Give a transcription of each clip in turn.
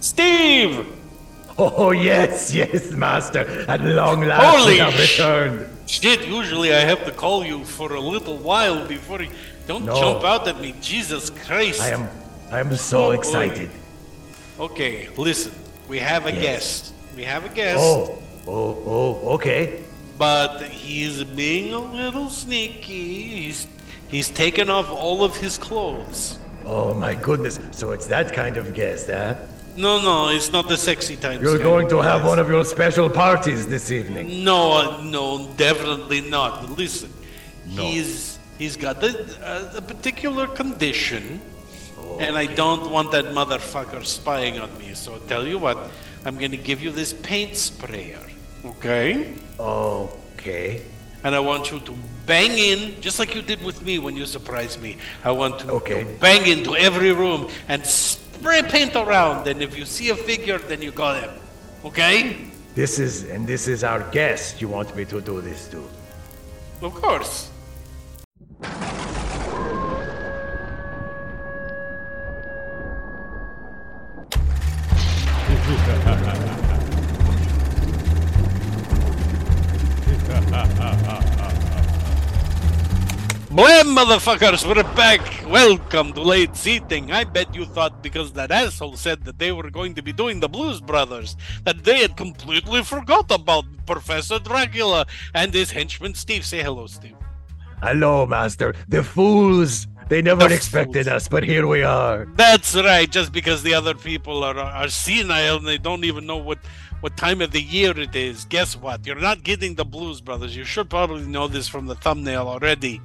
Steve! Oh, yes, yes, master. At long last, Holy we have returned. Shit, usually I have to call you for a little while before you. Don't No. jump out at me, Jesus Christ. I am, I am so Oh, boy. excited. Okay, listen. We have a Yes. guest. We have a guest. Oh, oh, oh, okay. But he's being a little sneaky. He's he's taken off all of his clothes. Oh my goodness. So it's that kind of guest, huh? No, no, it's not the sexy time. You're going to have one of your special parties this evening. No, uh, no, definitely not. Listen, No. he's he's got a, a, a particular condition, and I don't want that motherfucker spying on me. So tell you what, I'm going to give you this paint sprayer, okay? Okay. And I want you to bang in, just like you did with me when you surprised me. I want to, Okay. to bang into every room and spray paint around. And if you see a figure, then you got him. Okay? This is, and this is our guest you want me to do this to. Of course. Blam, motherfuckers, we're back. Welcome to late seating. I bet you thought because that asshole said that they were going to be doing the Blues Brothers, that they had completely forgot about Professor Dracula and his henchman Steve. Say hello, Steve. Hello, master. The fools. They never The expected fools. us, but here we are. That's right. Just because the other people are are senile and they don't even know what what time of the year it is. Guess what? You're not getting the Blues Brothers. You should probably know this from the thumbnail already.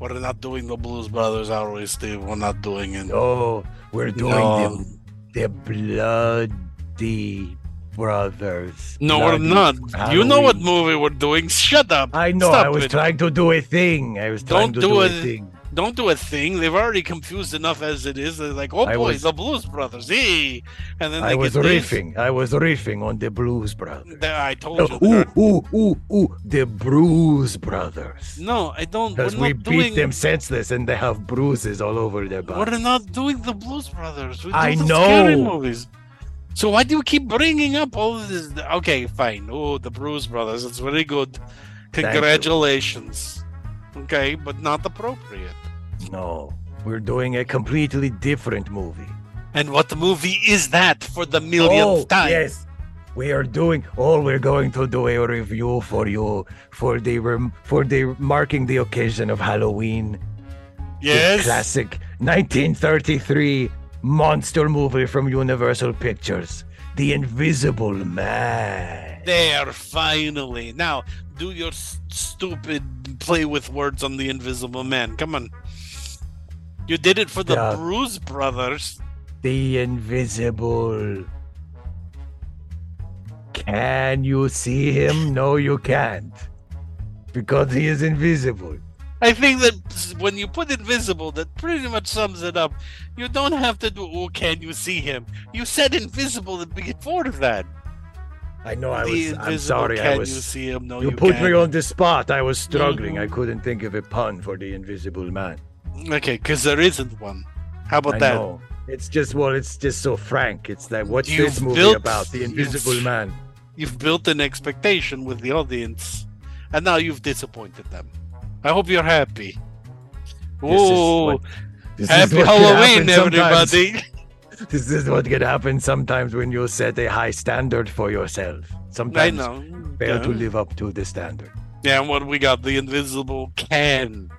We're not doing the Blues Brothers, are we, Steve? We're not doing it. Oh, we're doing No. the, the bloody brothers. No, we're Bloody not. You know what movie we're doing? Shut up. I know. Stop I was it. trying to do a thing. I was trying Don't to do do, a it. thing. Don't do a thing. They've already confused enough as it is. They're like, oh I boy, was- the Blues Brothers. Hey. And then I was get this. riffing. I was riffing on the Blues Brothers. There, I told Oh, you. they're- ooh, ooh, ooh, ooh, the Bruise Brothers. No, I don't. We're Because we beat doing, them senseless and they have bruises all over their body. We're not doing the Blues Brothers. We do I the scary know. movies. So why do you keep bringing up all of this? Okay, fine. Oh, the Blues Brothers. It's very good. Congratulations. Okay, but not appropriate. No, we're doing a completely different movie. And what movie is that for the millionth oh, time? yes. We are doing. Oh, we're going to do a review for you for the rem- for the marking the occasion of Halloween. the Yes. classic 1933 monster movie from Universal Pictures, The Invisible Man. There, finally. Now, do your stupid play with words on the Invisible Man. Come on. You did it for the Yeah. Bruise Brothers. The Invisible. Can you see him? No, you can't. Because he is invisible. I think that when you put invisible, that pretty much sums it up. You don't have to do, oh, can you see him? You said invisible the before of that. I know I the was, I'm sorry. can I you was. see him? No, you you, put can't. me on the spot. I was struggling. I Mhm. couldn't think of a pun for the Invisible Man. Okay, because there isn't one. How about I that? know. It's just well, it's just so frank. It's like what's You've this movie built- about? The you've- Invisible Man. You've built an expectation with the audience, and now you've disappointed them. I hope you're happy. Oh, what- This is happy Halloween, everybody! This is what can happen sometimes when you set a high standard for yourself. I Sometimes know. fail to live up to the standard. Yeah, and what we got? The invisible can.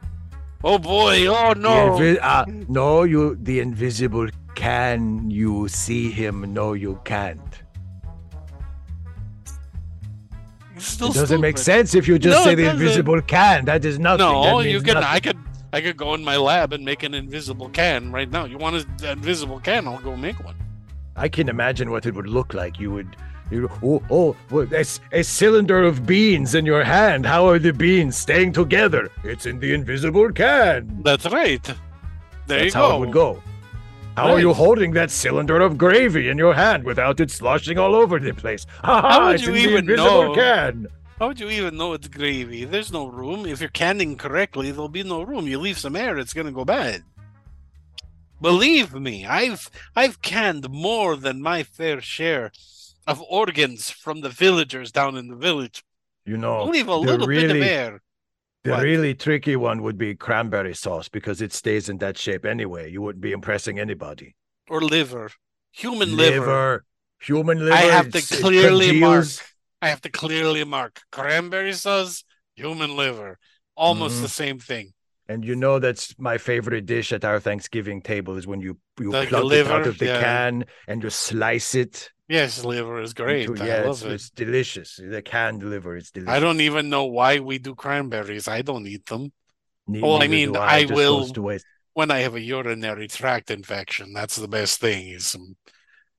Oh boy! Oh no! invi- ah, no, you. The invisible. Can you see him? No, you can't. Still it doesn't make sense if you just No, say the doesn't. invisible can. That is nothing. No, you can. nothing. I could. I could go in my lab and make an invisible can right now. You want an invisible can? I'll go make one. I can imagine what it would look like. You would, you oh oh, a, a cylinder of beans in your hand. How are the beans staying together? It's in the invisible can. That's right. There That's you how go. it would go. How are you holding that cylinder of gravy in your hand without it sloshing all over the place? Ha! would you even invisible know? can. How would you even know it's gravy? There's no room. If you're canning correctly, there'll be no room. You leave some air, it's gonna go bad. Believe me, I've I've canned more than my fair share of organs from the villagers down in the village. You know, Leave a little bit of really- air. The What? really tricky one would be cranberry sauce because it stays in that shape anyway. You wouldn't be impressing anybody. or liver, human liver. human liver. I have to clearly mark. I have to clearly mark cranberry sauce, human liver, almost Mhm. the same thing. And you know that's my favorite dish at our Thanksgiving table is when you you the pluck it out of the Yeah. can and you slice it. Yes, liver is great. I yeah, love it's, it. it's delicious. The canned liver, it's delicious. I don't even know why we do cranberries. I don't eat them. Ne- Oh, I mean, do I will- goes to waste. When I have a urinary tract infection, that's the best thing. Is some,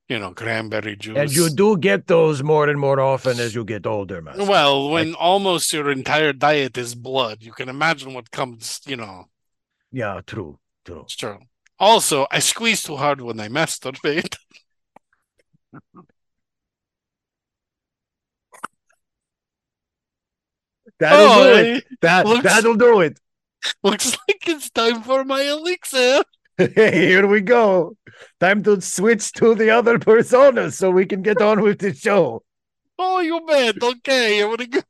you know, cranberry juice. And you do get those more and more often as you get older, man. Well, when almost your entire diet is blood, you can imagine what comes. You know, yeah, true, true. it's true. Also, I squeeze too hard when I masturbate. That'll Oh, do it. That looks- that'll do it. looks like it's time for my elixir. Here we go. Time to switch to the other personas so we can get on with the show. Oh, you bet. Okay, here we go.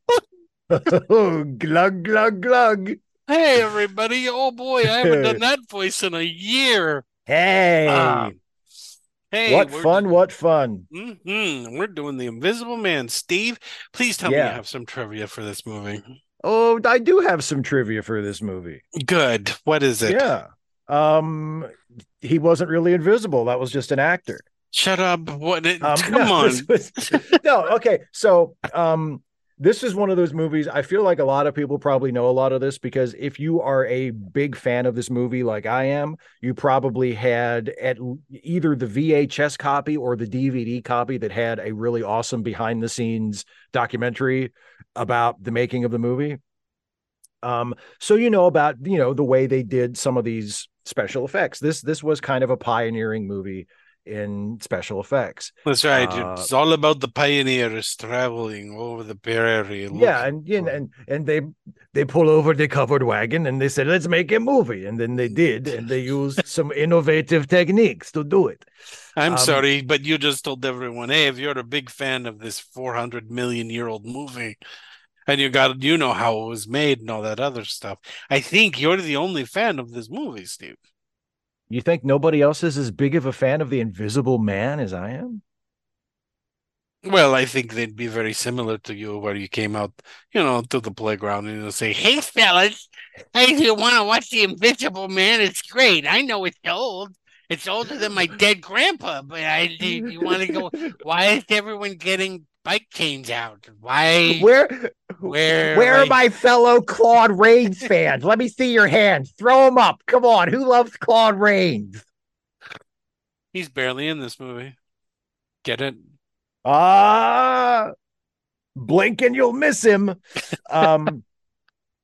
glug glug glug. Hey, everybody. Oh, boy, I haven't done that voice in a year. Hey, Um, hey, what fun! What fun! Mhm, We're doing the Invisible Man. Steve, please tell me you have some trivia for this movie. Oh, I do have some trivia for this movie. Good. What is it? Yeah. Um, he wasn't really invisible. That was just an actor. Shut up. What? It, Um, come no, on. was- no, okay. So, um, this is one of those movies. I feel like a lot of people probably know a lot of this because if you are a big fan of this movie, like I am, you probably had at either the VHS copy or the DVD copy that had a really awesome behind the scenes documentary about the making of the movie. Um, so you know about you know the way they did some of these special effects. This this was kind of a pioneering movie in special effects. That's right. uh, it's all about the pioneers traveling over the prairie. yeah and, you know, and and they they pull over the covered wagon and they said let's make a movie and then they did and they used some innovative techniques to do it I'm um, sorry, but you just told everyone, hey, if you're a big fan of this 400 million year old movie, and you got you know how it was made and all that other stuff, I think you're the only fan of this movie, Steve. You think nobody else is as big of a fan of the invisible man as i am Well, I think they'd be very similar to you, where you came out, you know, to the playground and you say, "Hey, fellas, hey, do you want to watch The Invisible Man? It's great. I know it's old. It's older than my dead grandpa, but I do you want to go? Why is everyone getting bike chains out? Why? where Where? where are like- my fellow claude rains fans let me see your hands throw them up come on who loves claude rains He's barely in this movie. Get it? Ah, blink and you'll miss him. Um,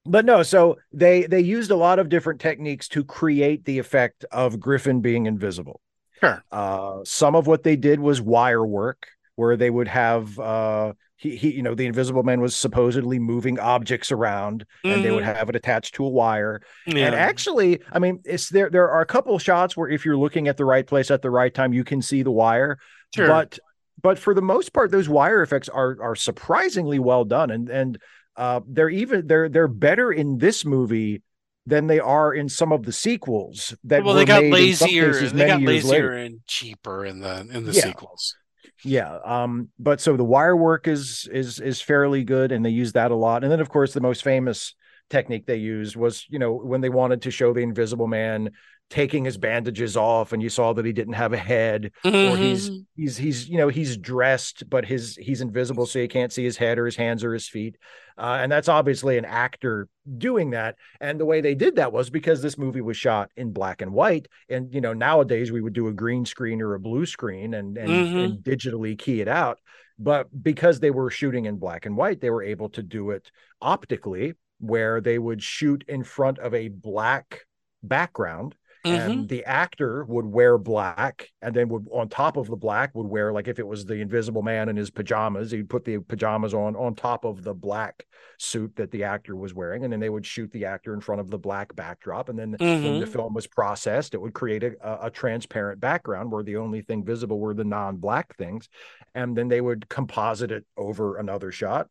but no, so they they used a lot of different techniques to create the effect of Griffin being invisible. Sure. Uh, some of what they did was wire work, where they would have uh, he, he you know the Invisible Man was supposedly moving objects around, and they would have it attached to a wire. Yeah. And actually, I mean, it's there. There are a couple shots where if you're looking at the right place at the right time, you can see the wire. Sure. But but for the most part, those wire effects are are surprisingly well done, and and uh, they're even they're they're better in this movie than they are in some of the sequels that well, they got lazier. They got lazier later. and cheaper in the in the Yeah. sequels. Yeah. Um, but so the wire work is is is fairly good, and they use that a lot. And then of course the most famous technique they used was, you know, when they wanted to show the invisible man taking his bandages off and you saw that he didn't have a head or he's Mhm. he's he's you know he's dressed but his he's invisible so you can't see his head or his hands or his feet uh, and that's obviously an actor doing that and the way they did that was because this movie was shot in black and white and you know nowadays we would do a green screen or a blue screen and and, Mhm. and digitally key it out but because they were shooting in black and white they were able to do it optically where they would shoot in front of a black background and Mhm. the actor would wear black and then would on top of the black would wear like if it was the invisible man in his pajamas he'd put the pajamas on on top of the black suit that the actor was wearing and then they would shoot the actor in front of the black backdrop and then when the Mhm. film was processed it would create a, a, a transparent background where the only thing visible were the non-black things and then they would composite it over another shot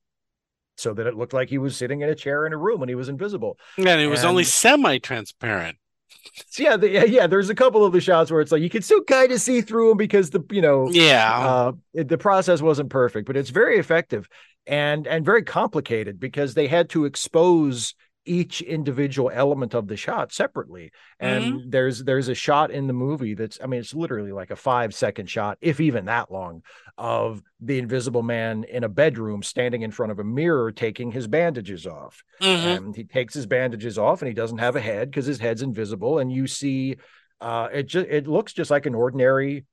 so that it looked like he was sitting in a chair in a room and he was invisible And it was only semi-transparent. So yeah, the, yeah, yeah. There's a couple of the shots where it's like you can still kind of see through them because the you know Yeah. uh, it, the process wasn't perfect, but it's very effective and and very complicated because they had to expose each individual element of the shot separately. And there's there's a shot in the movie that's I mean it's literally like a five second shot, if even that long, of the Invisible Man in a bedroom standing in front of a mirror taking his bandages off Mhm. and he takes his bandages off and he doesn't have a head because his head's invisible and you see uh it just it looks just like an ordinary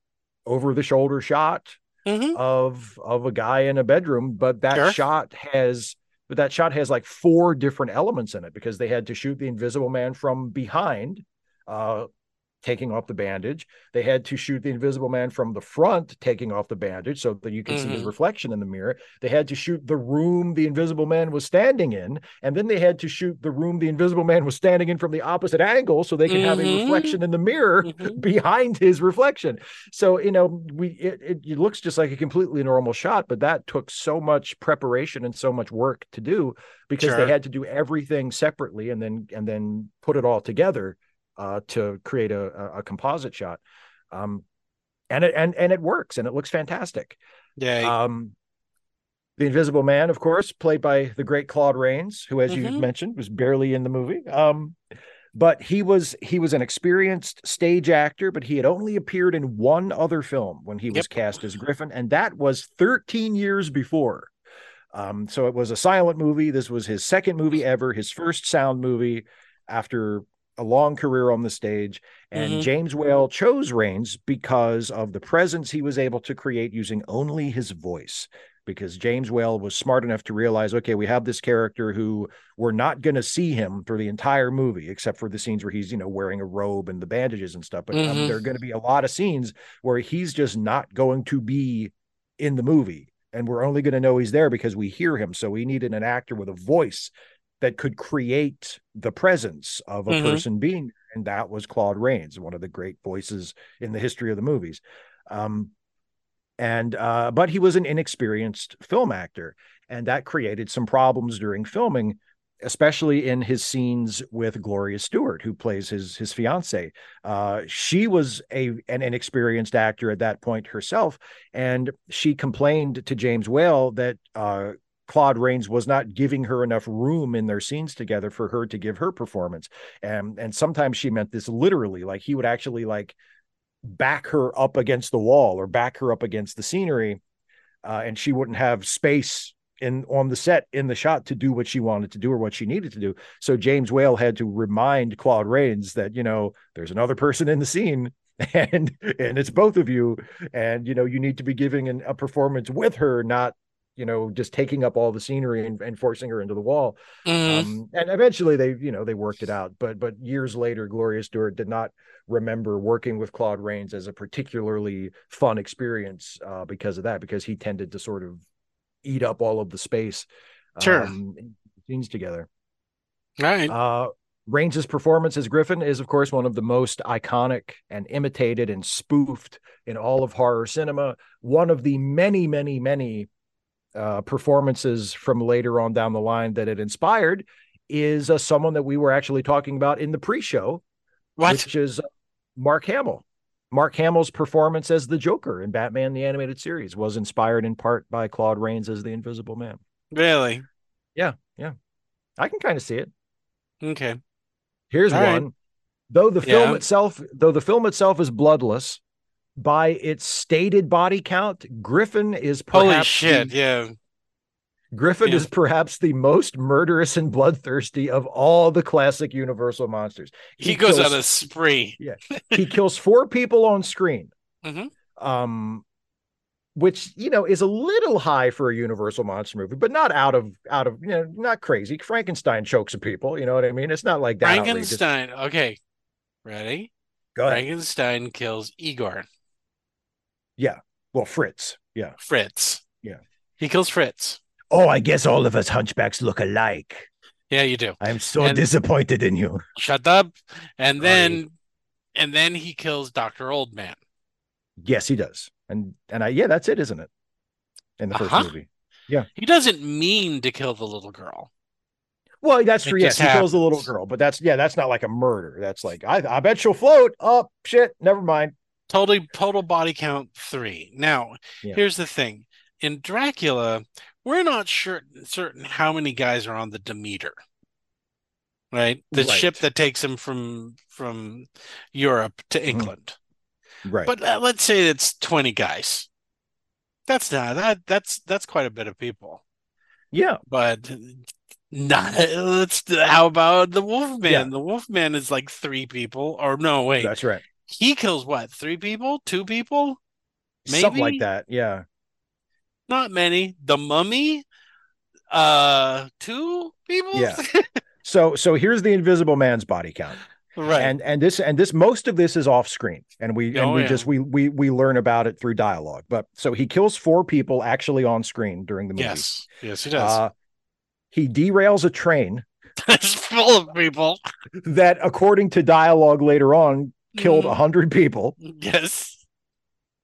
over the shoulder shot Mhm. of of a guy in a bedroom but that Sure. shot has but that shot has like four different elements in it because they had to shoot the invisible man from behind uh taking off the bandage they had to shoot the invisible man from the front taking off the bandage so that you can see his Mhm. reflection in the mirror they had to shoot the room the invisible man was standing in and then they had to shoot the room the invisible man was standing in from the opposite angle so they can have a Mhm. reflection in the mirror Mhm. behind his reflection so you know we it, it, it looks just like a completely normal shot but that took so much preparation and so much work to do because Sure. they had to do everything separately and then and then put it all together uh, to create a, a, a composite shot um and it and and it works and it looks fantastic Yeah. um, the Invisible Man, of course, played by the great Claude Rains, who, as you Mhm. mentioned, was barely in the movie. Um, but he was he was an experienced stage actor, but he had only appeared in one other film when he was Yep. cast as Griffin, and that was 13 years before. Um, so it was a silent movie. This was his second movie ever, his first sound movie after a long career on the stage. And Mhm. James Whale chose Rains because of the presence he was able to create using only his voice. Because James Whale was smart enough to realize, okay, we have this character who we're not going to see him for the entire movie, except for the scenes where he's, you know, wearing a robe and the bandages and stuff. But um, Mhm. there are going to be a lot of scenes where he's just not going to be in the movie. And we're only going to know he's there because we hear him. So we needed an actor with a voice that could create the presence of a Mhm. person being, and that was Claude Rains, one of the great voices in the history of the movies. Um, and uh, but he was an inexperienced film actor, and that created some problems during filming, especially in his scenes with Gloria Stuart, who plays his his fiance. Uh, she was a an inexperienced actor at that point herself, and she complained to James Whale that uh, Claude Rains was not giving her enough room in their scenes together for her to give her performance. And and sometimes she meant this literally, like he would actually like back her up against the wall or back her up against the scenery, uh, and she wouldn't have space in on the set in the shot to do what she wanted to do or what she needed to do. So James Whale had to remind Claude Rains that you know there's another person in the scene and and it's both of you and you know you need to be giving an, a performance with her not you know just taking up all the scenery and, and forcing her into the wall Mhm. um, and eventually they you know they worked it out but but years later gloria stuart did not remember working with claude rains as a particularly fun experience uh, because of that because he tended to sort of eat up all of the space Sure. um, scenes together All right. uh, Rains's performance as Griffin is, of course, one of the most iconic and imitated and spoofed in all of horror cinema. One of the many, many, many uh, performances from later on down the line that it inspired is uh, someone that we were actually talking about in the pre-show, what? which is Mark Hamill. Mark Hamill's performance as the Joker in Batman the Animated Series was inspired in part by Claude Rains as the Invisible Man. Really? Yeah, yeah. I can kind of see it. Okay. Here's All one. right. Though the film itself, though the film itself is bloodless, by its stated body count, Griffin is Holy perhaps shit! the- Yeah. Griffin Yeah. is perhaps the most murderous and bloodthirsty of all the classic Universal monsters. He, goes kills- on a spree. Yeah, he kills four people on screen. Mhm. Um, which you know is a little high for a Universal monster movie, but not out of out of you know not crazy. Frankenstein chokes people. You know what I mean? It's not like that. outrageous. Frankenstein. Okay. Ready? Go ahead. Frankenstein kills Igor. Well, Fritz. Yeah. Fritz. Yeah. He kills Fritz. Oh, I guess all of us hunchbacks look alike. Yeah, you do. I'm so And- disappointed in you. Shut up. And then and then he kills Dr. Old Man. Yes, he does. And and I yeah, that's it, isn't it? In the 1st Uh-huh. movie. Yeah. He doesn't mean to kill the little girl. Well, that's true. Yes, he kills the little girl, but that's yeah, that's not like a murder. That's like I I bet she'll float. Oh shit, never mind. Totally total body count three. Now, Yeah. here's the thing. In Dracula, we're not sure certain how many guys are on the Demeter. Right? The Right. ship that takes him from from Europe to Mhm. England. Right. But uh, let's say it's 20 guys. That's not that that's that's quite a bit of people. yeah. But not let's how about the Wolfman? Yeah. The Wolfman is like three people or no, wait. That's right. He kills what? Three people? Two people? Something like that. Yeah. Not many. The Mummy? Uh two people? Yeah. So so here's the invisible man's body count. right. And and this and this most of this is off screen. And we and Oh, we yeah. just we we we learn about it through dialogue. But so he kills four people actually on screen during the movie. yes. Yes, he does. Uh, he derails a train that's full of people. that, according to dialogue later on, killed a Mhm. hundred people. Yes.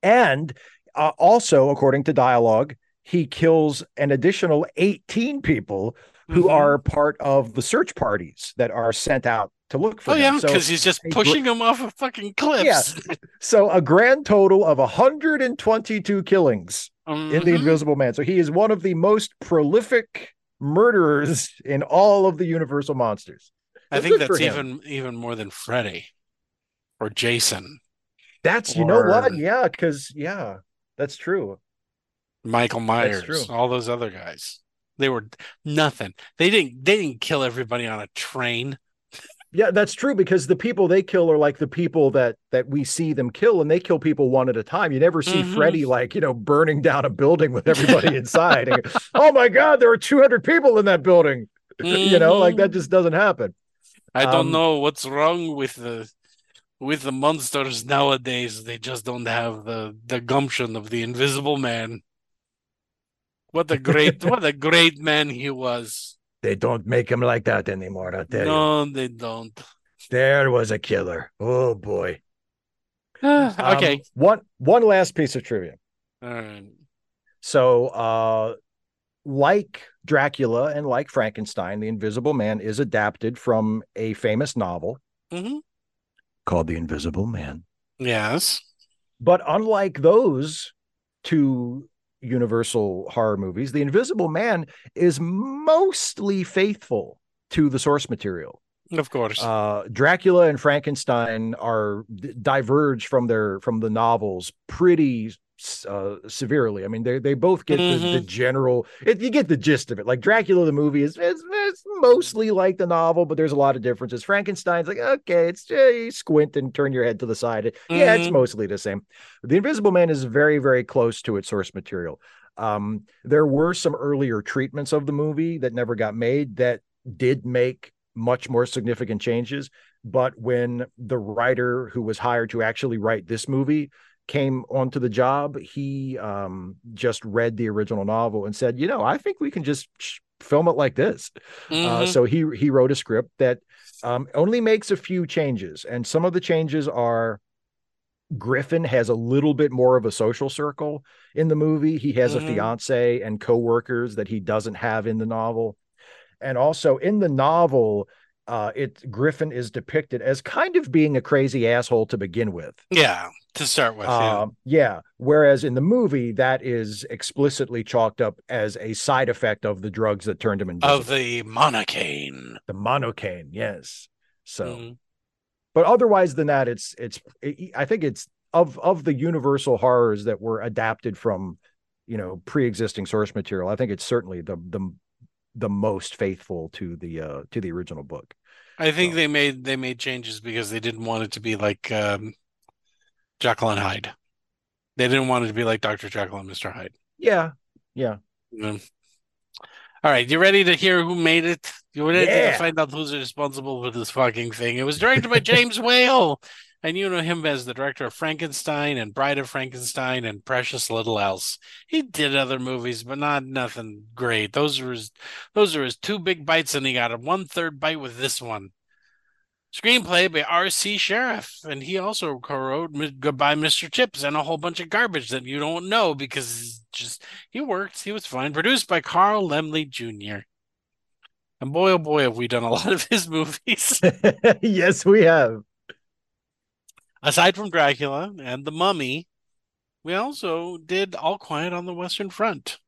And uh, also, according to dialogue, he kills an additional 18 people who Mhm. are part of the search parties that are sent out to look for Oh him. yeah, So, because he's just pushing them off of fucking cliffs. so a grand total of 122 killings in the Mhm. Invisible Man. So he is one of the most prolific murderers in all of the Universal monsters. I think that's even even more than Freddy or Jason, That's you know what? Yeah, because yeah, that's true. Michael Myers, all those other guys. They were nothing. They didn't they didn't kill everybody on a train. Yeah, that's true because the people they kill are like the people that that we see them kill, and they kill people one at a time. You never see Mhm. Freddy like you know burning down a building with everybody inside. And, oh my God, there are two hundred people in that building. you know, like that Mhm. just doesn't happen. I don't um, know what's wrong with the with the monsters nowadays. They just don't have the the gumption of the Invisible Man. What a great what a great man he was. They don't make him like that anymore. I tell you, No, they don't. there was a killer. Oh boy. okay. Um, one one last piece of trivia. All right. So, uh, like Dracula and like Frankenstein, the Invisible Man is adapted from a famous novel hmm called The Invisible Man. Yes. But unlike those two Universal horror movies, The Invisible Man is mostly faithful to the source material. Of course. Uh, Dracula and Frankenstein are diverge from their from the novels pretty uh, severely. I mean, they they both get the, the Mhm. general. It, you get the gist of it. Like Dracula, the movie is it's, it's mostly like the novel, but there's a lot of differences. Frankenstein's like okay, it's uh, you squint and turn your head to the side. Yeah, it's Mhm. mostly the same. The Invisible Man is very very close to its source material. Um, there were some earlier treatments of the movie that never got made that did make much more significant changes. But when the writer who was hired to actually write this movie came onto the job, he um, just read the original novel and said, "You know, I think we can just film it like this." Uh, Mhm. so he he wrote a script that um, only makes a few changes, and some of the changes are Griffin has a little bit more of a social circle in the movie. He has Mhm. a fiance and coworkers that he doesn't have in the novel, and also in the novel, uh, it Griffin is depicted as kind of being a crazy asshole to begin with. yeah. To start with. yeah. Um, yeah. Whereas in the movie, that is explicitly chalked up as a side effect of the drugs that turned him into Of the monocane. the monocane, yes. So, Mhm. but otherwise than that, it's it's. It, I think it's of of the universal horrors that were adapted from, you know, pre-existing source material. I think it's certainly the the the most faithful to the uh to the original book. I think So- they made they made changes because they didn't want it to be like um, Jekyll and Hyde. They didn't want it to be like Dr. Jekyll and Mr. Hyde. Yeah, yeah. Mm. All right, you ready to hear who made it? You ready Yeah. to find out who's responsible for this fucking thing? It was directed by James Whale And you know him as the director of Frankenstein and Bride of Frankenstein and Precious Little Else. He did other movies, but not nothing great. Those are his those are his two big bites, and he got a one third bite with this one. Screenplay by R.C. Sherriff, and he also co-wrote "Goodbye, Mr. Chips" and a whole bunch of garbage that you don't know because just he worked. He was fine. Produced by Carl Laemmle Jr. And boy, oh boy, have we done a lot of his movies. yes, we have. Aside from Dracula and The Mummy, we also did All Quiet on the Western Front.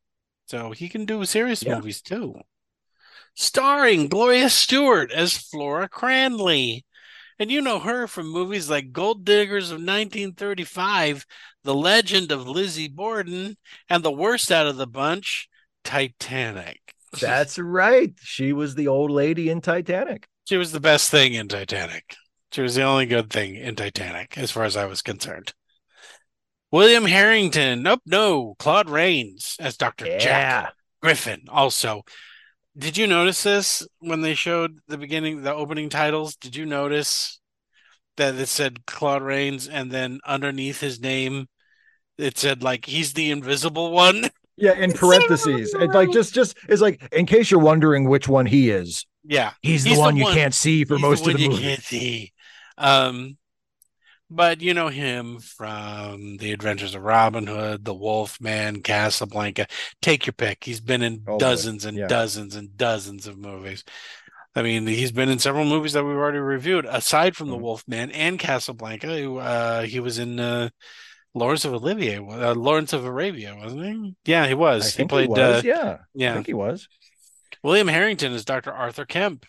So he can do serious yeah. movies too starring Gloria Stuart as Flora Cranley. And you know her from movies like Gold Diggers of 1935, The Legend of Lizzie Borden, and the worst out of the bunch, Titanic. That's right. She was the old lady in Titanic. She was the best thing in Titanic. She was the only good thing in Titanic, as far as I was concerned. William Harrigan. Nope, no. Claude Rains as Dr. Yeah. Jack Griffin. Also, did you notice this when they showed the beginning, the opening titles? Did you notice that it said Claude Rains and then underneath his name it said like he's the invisible one? Yeah, in parentheses. It's like just just it's like in case you're wondering which one he is. Yeah. He's, he's the, one the, one you can't see for most the of the movie. You can't see. Um but you know him from The Adventures of Robin Hood, The Wolf Man, Casablanca. Take your pick. He's been in oh, dozens and yeah. dozens and dozens of movies. I mean, he's been in several movies that we've already reviewed, aside from mm-hmm. The Wolf Man and Casablanca. Uh, he was in uh, Lawrence of Olivier, uh, Lawrence of Arabia, wasn't he? Yeah, he was. he played. He was, uh, yeah, yeah, I think he was. William Harrigan is Dr. Arthur Kemp,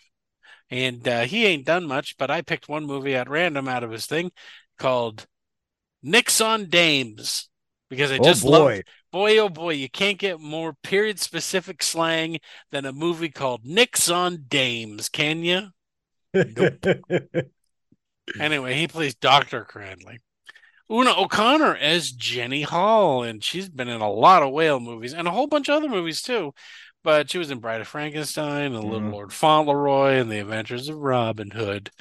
and uh, he ain't done much. But I picked one movie at random out of his thing called Nix on Dames because I oh, just oh love boy oh boy you can't get more period specific slang than a movie called Nix on Dames, can you? Nope. anyway, he plays Dr. Cranley. Una O'Connor as Jenny Hall, and she's been in a lot of whale movies and a whole bunch of other movies too. But she was in Bride of Frankenstein, and Little mm-hmm. Lord Fauntleroy, and The Adventures of Robin Hood.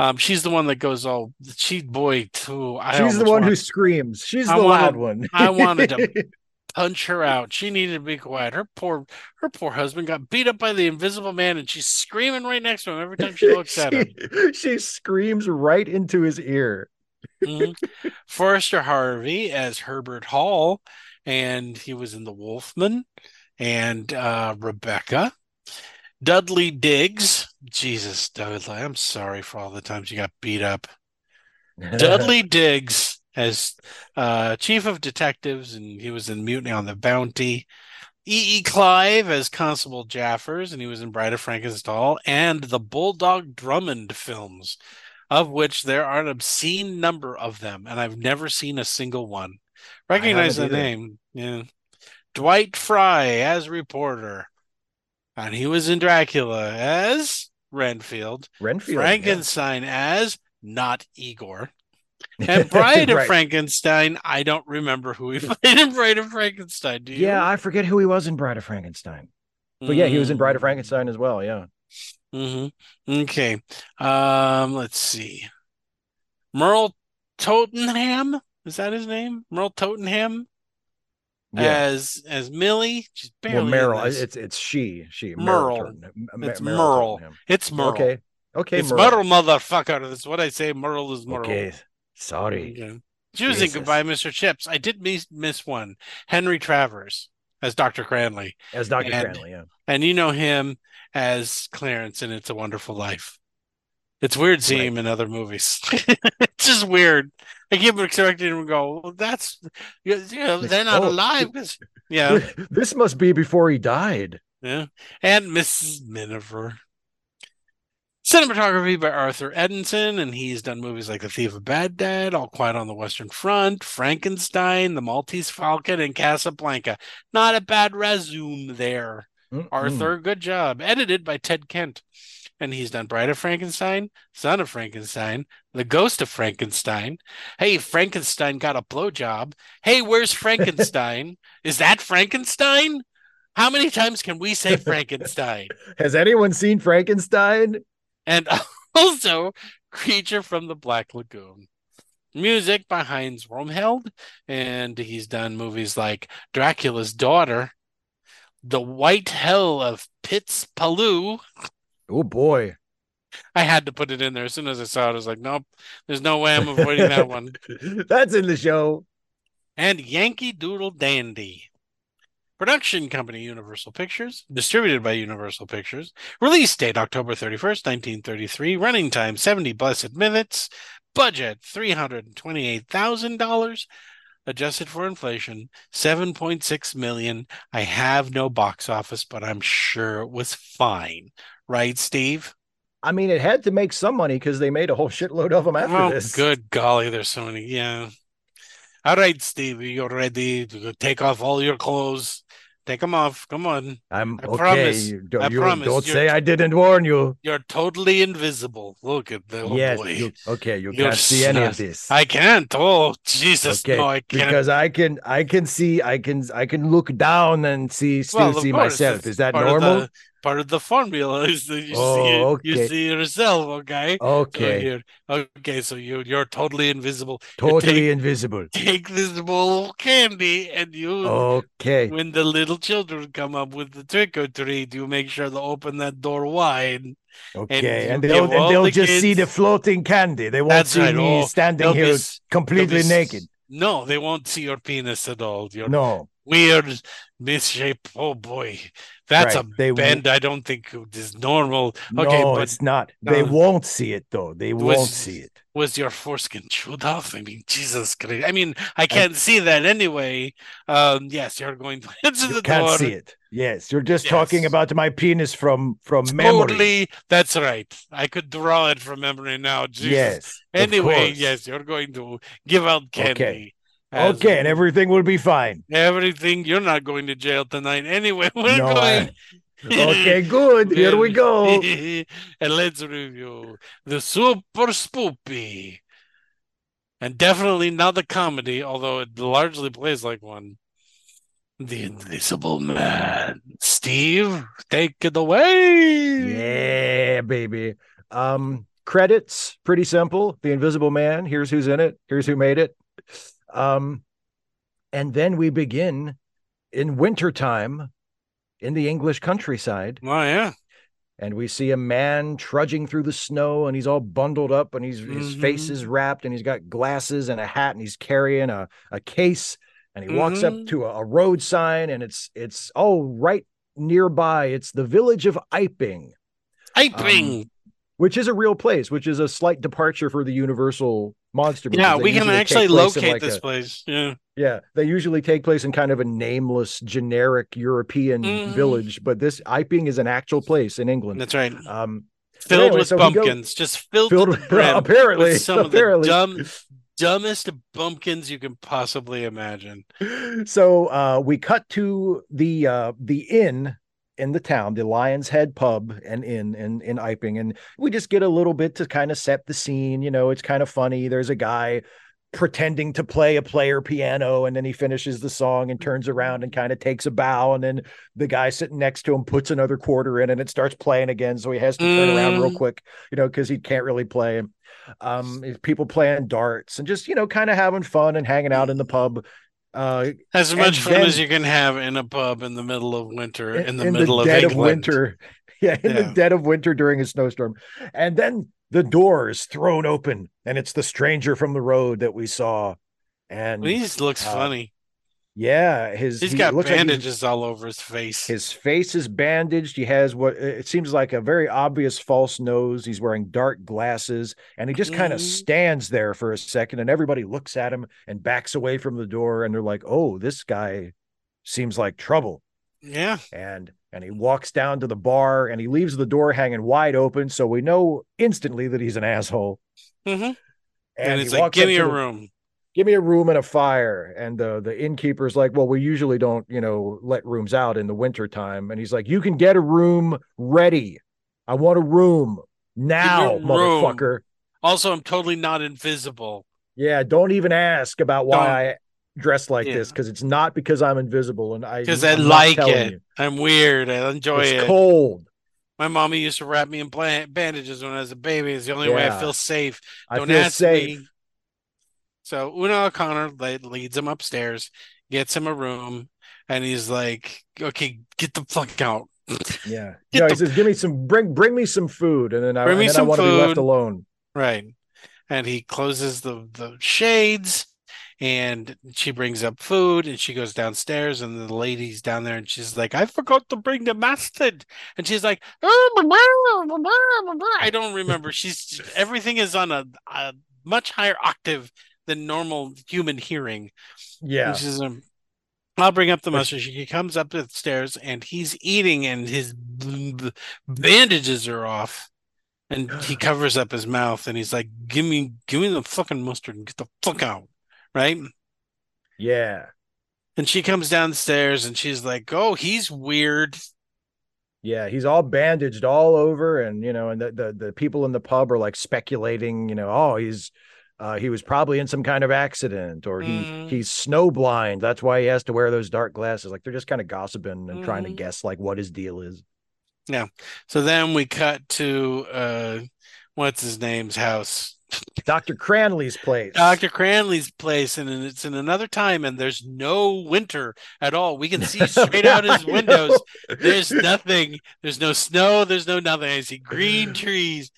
Um, she's the one that goes, "Oh, she boy too." I she's the one who screams. She's the wanted, loud one. I wanted to punch her out. She needed to be quiet. Her poor, her poor husband got beat up by the Invisible Man, and she's screaming right next to him every time she looks she, at him. She screams right into his ear. mm-hmm. Forrester Harvey as Herbert Hall, and he was in The Wolfman, and uh, Rebecca. Dudley Digges. Jesus, Dudley, I'm sorry for all the times you got beat up. Dudley Digges as uh, chief of detectives, and he was in Mutiny on the Bounty. E. E. Clive as Constable Jaffers, and he was in Bride of Frankenstein and the Bulldog Drummond films, of which there are an obscene number of them, and I've never seen a single one. Recognize the either. name, yeah. Dwight Frye as reporter and he was in Dracula as Renfield. Renfield. Frankenstein yeah. as not Igor. And Bride right. of Frankenstein, I don't remember who he played in Bride of Frankenstein. Do you? Yeah, I forget who he was in Bride of Frankenstein. But mm yeah, he was in Bride of Frankenstein as well. Yeah. Mm-hmm. Okay. Um, let's see. Merle Tottenham. Is that his name? Merle Tottenham yeah. as as Millie. She's barely well, Meryl. It's it's she. She Merle. It's Merle. It's Merle. Okay. Okay. It's Merle, motherfucker. That's what I say. Merle is Merle. Okay. Sorry. Choosing goodbye, Mr. Chips. I did miss, miss one. Henry Travers as Dr. Cranley. As Dr. And, Cranley, yeah. And you know him as Clarence in It's a Wonderful Life. It's weird seeing right. him in other movies. it's just weird. I keep expecting him to go, well, that's, you know, they're not oh, alive. Yeah. This must be before he died. Yeah. And Mrs. Miniver. Cinematography by Arthur Edeson, and he's done movies like The Thief of Baghdad, All Quiet on the Western Front, Frankenstein, The Maltese Falcon, and Casablanca. Not a bad resume there. Mm-mm. Arthur, good job. Edited by Ted Kent and he's done Bride of Frankenstein, Son of Frankenstein, The Ghost of Frankenstein. Hey, Frankenstein got a blowjob. Hey, where's Frankenstein? Is that Frankenstein? How many times can we say Frankenstein? Has anyone seen Frankenstein? And also Creature from the Black Lagoon. Music by Heinz Roemheld, and he's done movies like Dracula's Daughter, The White Hell of Pitz Palu. Oh boy. I had to put it in there as soon as I saw it. I was like, nope, there's no way I'm avoiding that one. That's in the show. And Yankee Doodle Dandy. Production company Universal Pictures, distributed by Universal Pictures. Release date October 31st, 1933. Running time 70 blessed minutes. Budget $328,000. Adjusted for inflation, 7.6 million. I have no box office, but I'm sure it was fine. Right, Steve? I mean, it had to make some money because they made a whole shitload of them after oh, this. good golly, there's so many. Yeah. All right, Steve, you're ready to take off all your clothes. Take them off. Come on. I'm I okay. promise. You don't, I you promise. don't You're- say I didn't warn you. You're totally invisible. Look at the oh yes. boy. You, okay. You You're can't see any of this. I can't. Oh Jesus, okay. no, I can't. because I can, I can see, I can, I can look down and see, still Well, see course, myself. Is that normal? the- part of the formula is that you Oh, see okay. you see yourself. Okay. So Okay. you're, okay. So you you're totally invisible. Totally take- invisible. Take this bowl of candy and you. Okay. When the little children come up with the trick or treat, you make sure to open that door wide. Okay. you And they'll, and they'll the just see the floating candy. They won't see right. me Oh, standing here be completely naked. No, they won't see your penis at all. Your No. Weird misshape. Oh boy, that's Right. a They bend I don't think is normal. Okay, no, but it's not. They uh, won't see it though. They was- won't see it. was your foreskin chewed off? I mean, Jesus Christ. I mean, I can't see that anyway. Um, yes, you're going to You the can't door. see it. Yes, you're just talking about my penis from from memory. Totally, that's right. I could draw it from memory now. Jesus. Yes. Anyway, yes, you're going to give out candy. as Okay, and everything will be fine. everything. You're not going to jail tonight anyway. We're No, going. Okay, good. Here we go. and let's review the Super Spoopy. And definitely not the comedy, although it largely plays like one. The Invisible Man. Steve, take it away. Yeah, baby. Um, credits pretty simple. The Invisible Man. Here's who's in it. Here's who made it. Um, and then we begin in wintertime in the English countryside. Oh, yeah. and we see a man trudging through the snow and he's all bundled up and he's his face is wrapped and he's got glasses and a hat and he's carrying a, a case and he walks up Mhm. to a, a road sign and it's it's oh right nearby it's the village of Iping Iping. which is a real place which is a slight departure for the universal monster movies. yeah, They we can actually take place in, locate like, this a- place. Yeah. yeah, they usually take place in kind of a nameless, generic European Mhm. village, but this Iping is an actual place in England. That's right. Um, Filled anyway, with so pumpkins. Just filled, filled with brim apparently, with some apparently. of the dumb, dumbest pumpkins you can possibly imagine. so uh, we cut to the uh, the inn in the town, the Lion's Head Pub and Inn in in Iping, and we just get a little bit to kind of set the scene. You know, it's kind of funny. There's a guy pretending to play a player piano and then he finishes the song and turns around and kind of takes a bow and then the guy sitting next to him puts another quarter in and it starts playing again so he has to turn around real Mm. quick you know because he can't really play um people playing darts and just you know kind of having fun and hanging out in the pub uh As much fun then- as you can have in a pub in the middle of winter, in, the in middle of dead England. of winter yeah in Yeah. the dead of winter during a snowstorm and then the door is thrown open and it's the stranger from the road that we saw and He just looks Uh, funny. Yeah his He's he got looks like bandages all over his face. his face is bandaged he has what it seems like a very obvious false nose he's wearing dark glasses and he just kind of Mhm. stands there for a second and everybody looks at him and backs away from the door and they're like oh this guy seems like trouble yeah. and and he walks down to the bar and he leaves the door hanging wide open so we know instantly that he's an asshole hmm and, And, it's like, give me a room. Give me a room and a fire and the the innkeeper's like well we usually don't you know let rooms out in the winter time and he's like you can get a room ready i want a room now room. motherfucker Also, I'm totally not invisible. yeah don't even ask about why Don't. i dress like Yeah. this because it's not because i'm invisible and i Because I like it. you. I'm weird. I enjoy it's it. cold My mommy used to wrap me in bandages when I was a baby. It's the only way I feel safe. i Don't feel ask safe me. So Una O'Connor leads him upstairs, gets him a room, and he's like, "Okay, get the fuck out." Yeah. no, he says, "Give me some bring bring me some food, and then I, then I want to be left alone." Right. And he closes the the shades, and she brings up food, and she goes downstairs, and the lady's down there, and she's like, "I forgot to bring the mustard," and she's like, oh, "I don't remember." She's everything is on a, a much higher octave than normal human hearing. Yeah. She's, um, I'll bring up the mustard. He comes up the stairs and he's eating, and his bandages are off, and he covers up his mouth, and he's like, "Give me, give me the fucking mustard and get the fuck out." Right? Yeah. And she comes downstairs and she's like, "Oh, he's weird." Yeah, he's all bandaged all over, and you know, and the the, the people in the pub are like speculating, you know, oh, he's uh, he was probably in some kind of accident or he mm. he's snow blind. That's why he has to wear those dark glasses. Like they're just kind of gossiping and mm. trying to mm-hmm. guess like what his deal is. Yeah. So then we cut to uh what's his name's house? Dr cranley's place. Dr cranley's place and it's in another time and there's no winter at all. We can see straight out his windows. there's nothing. There's no snow. There's no nothing. I see green trees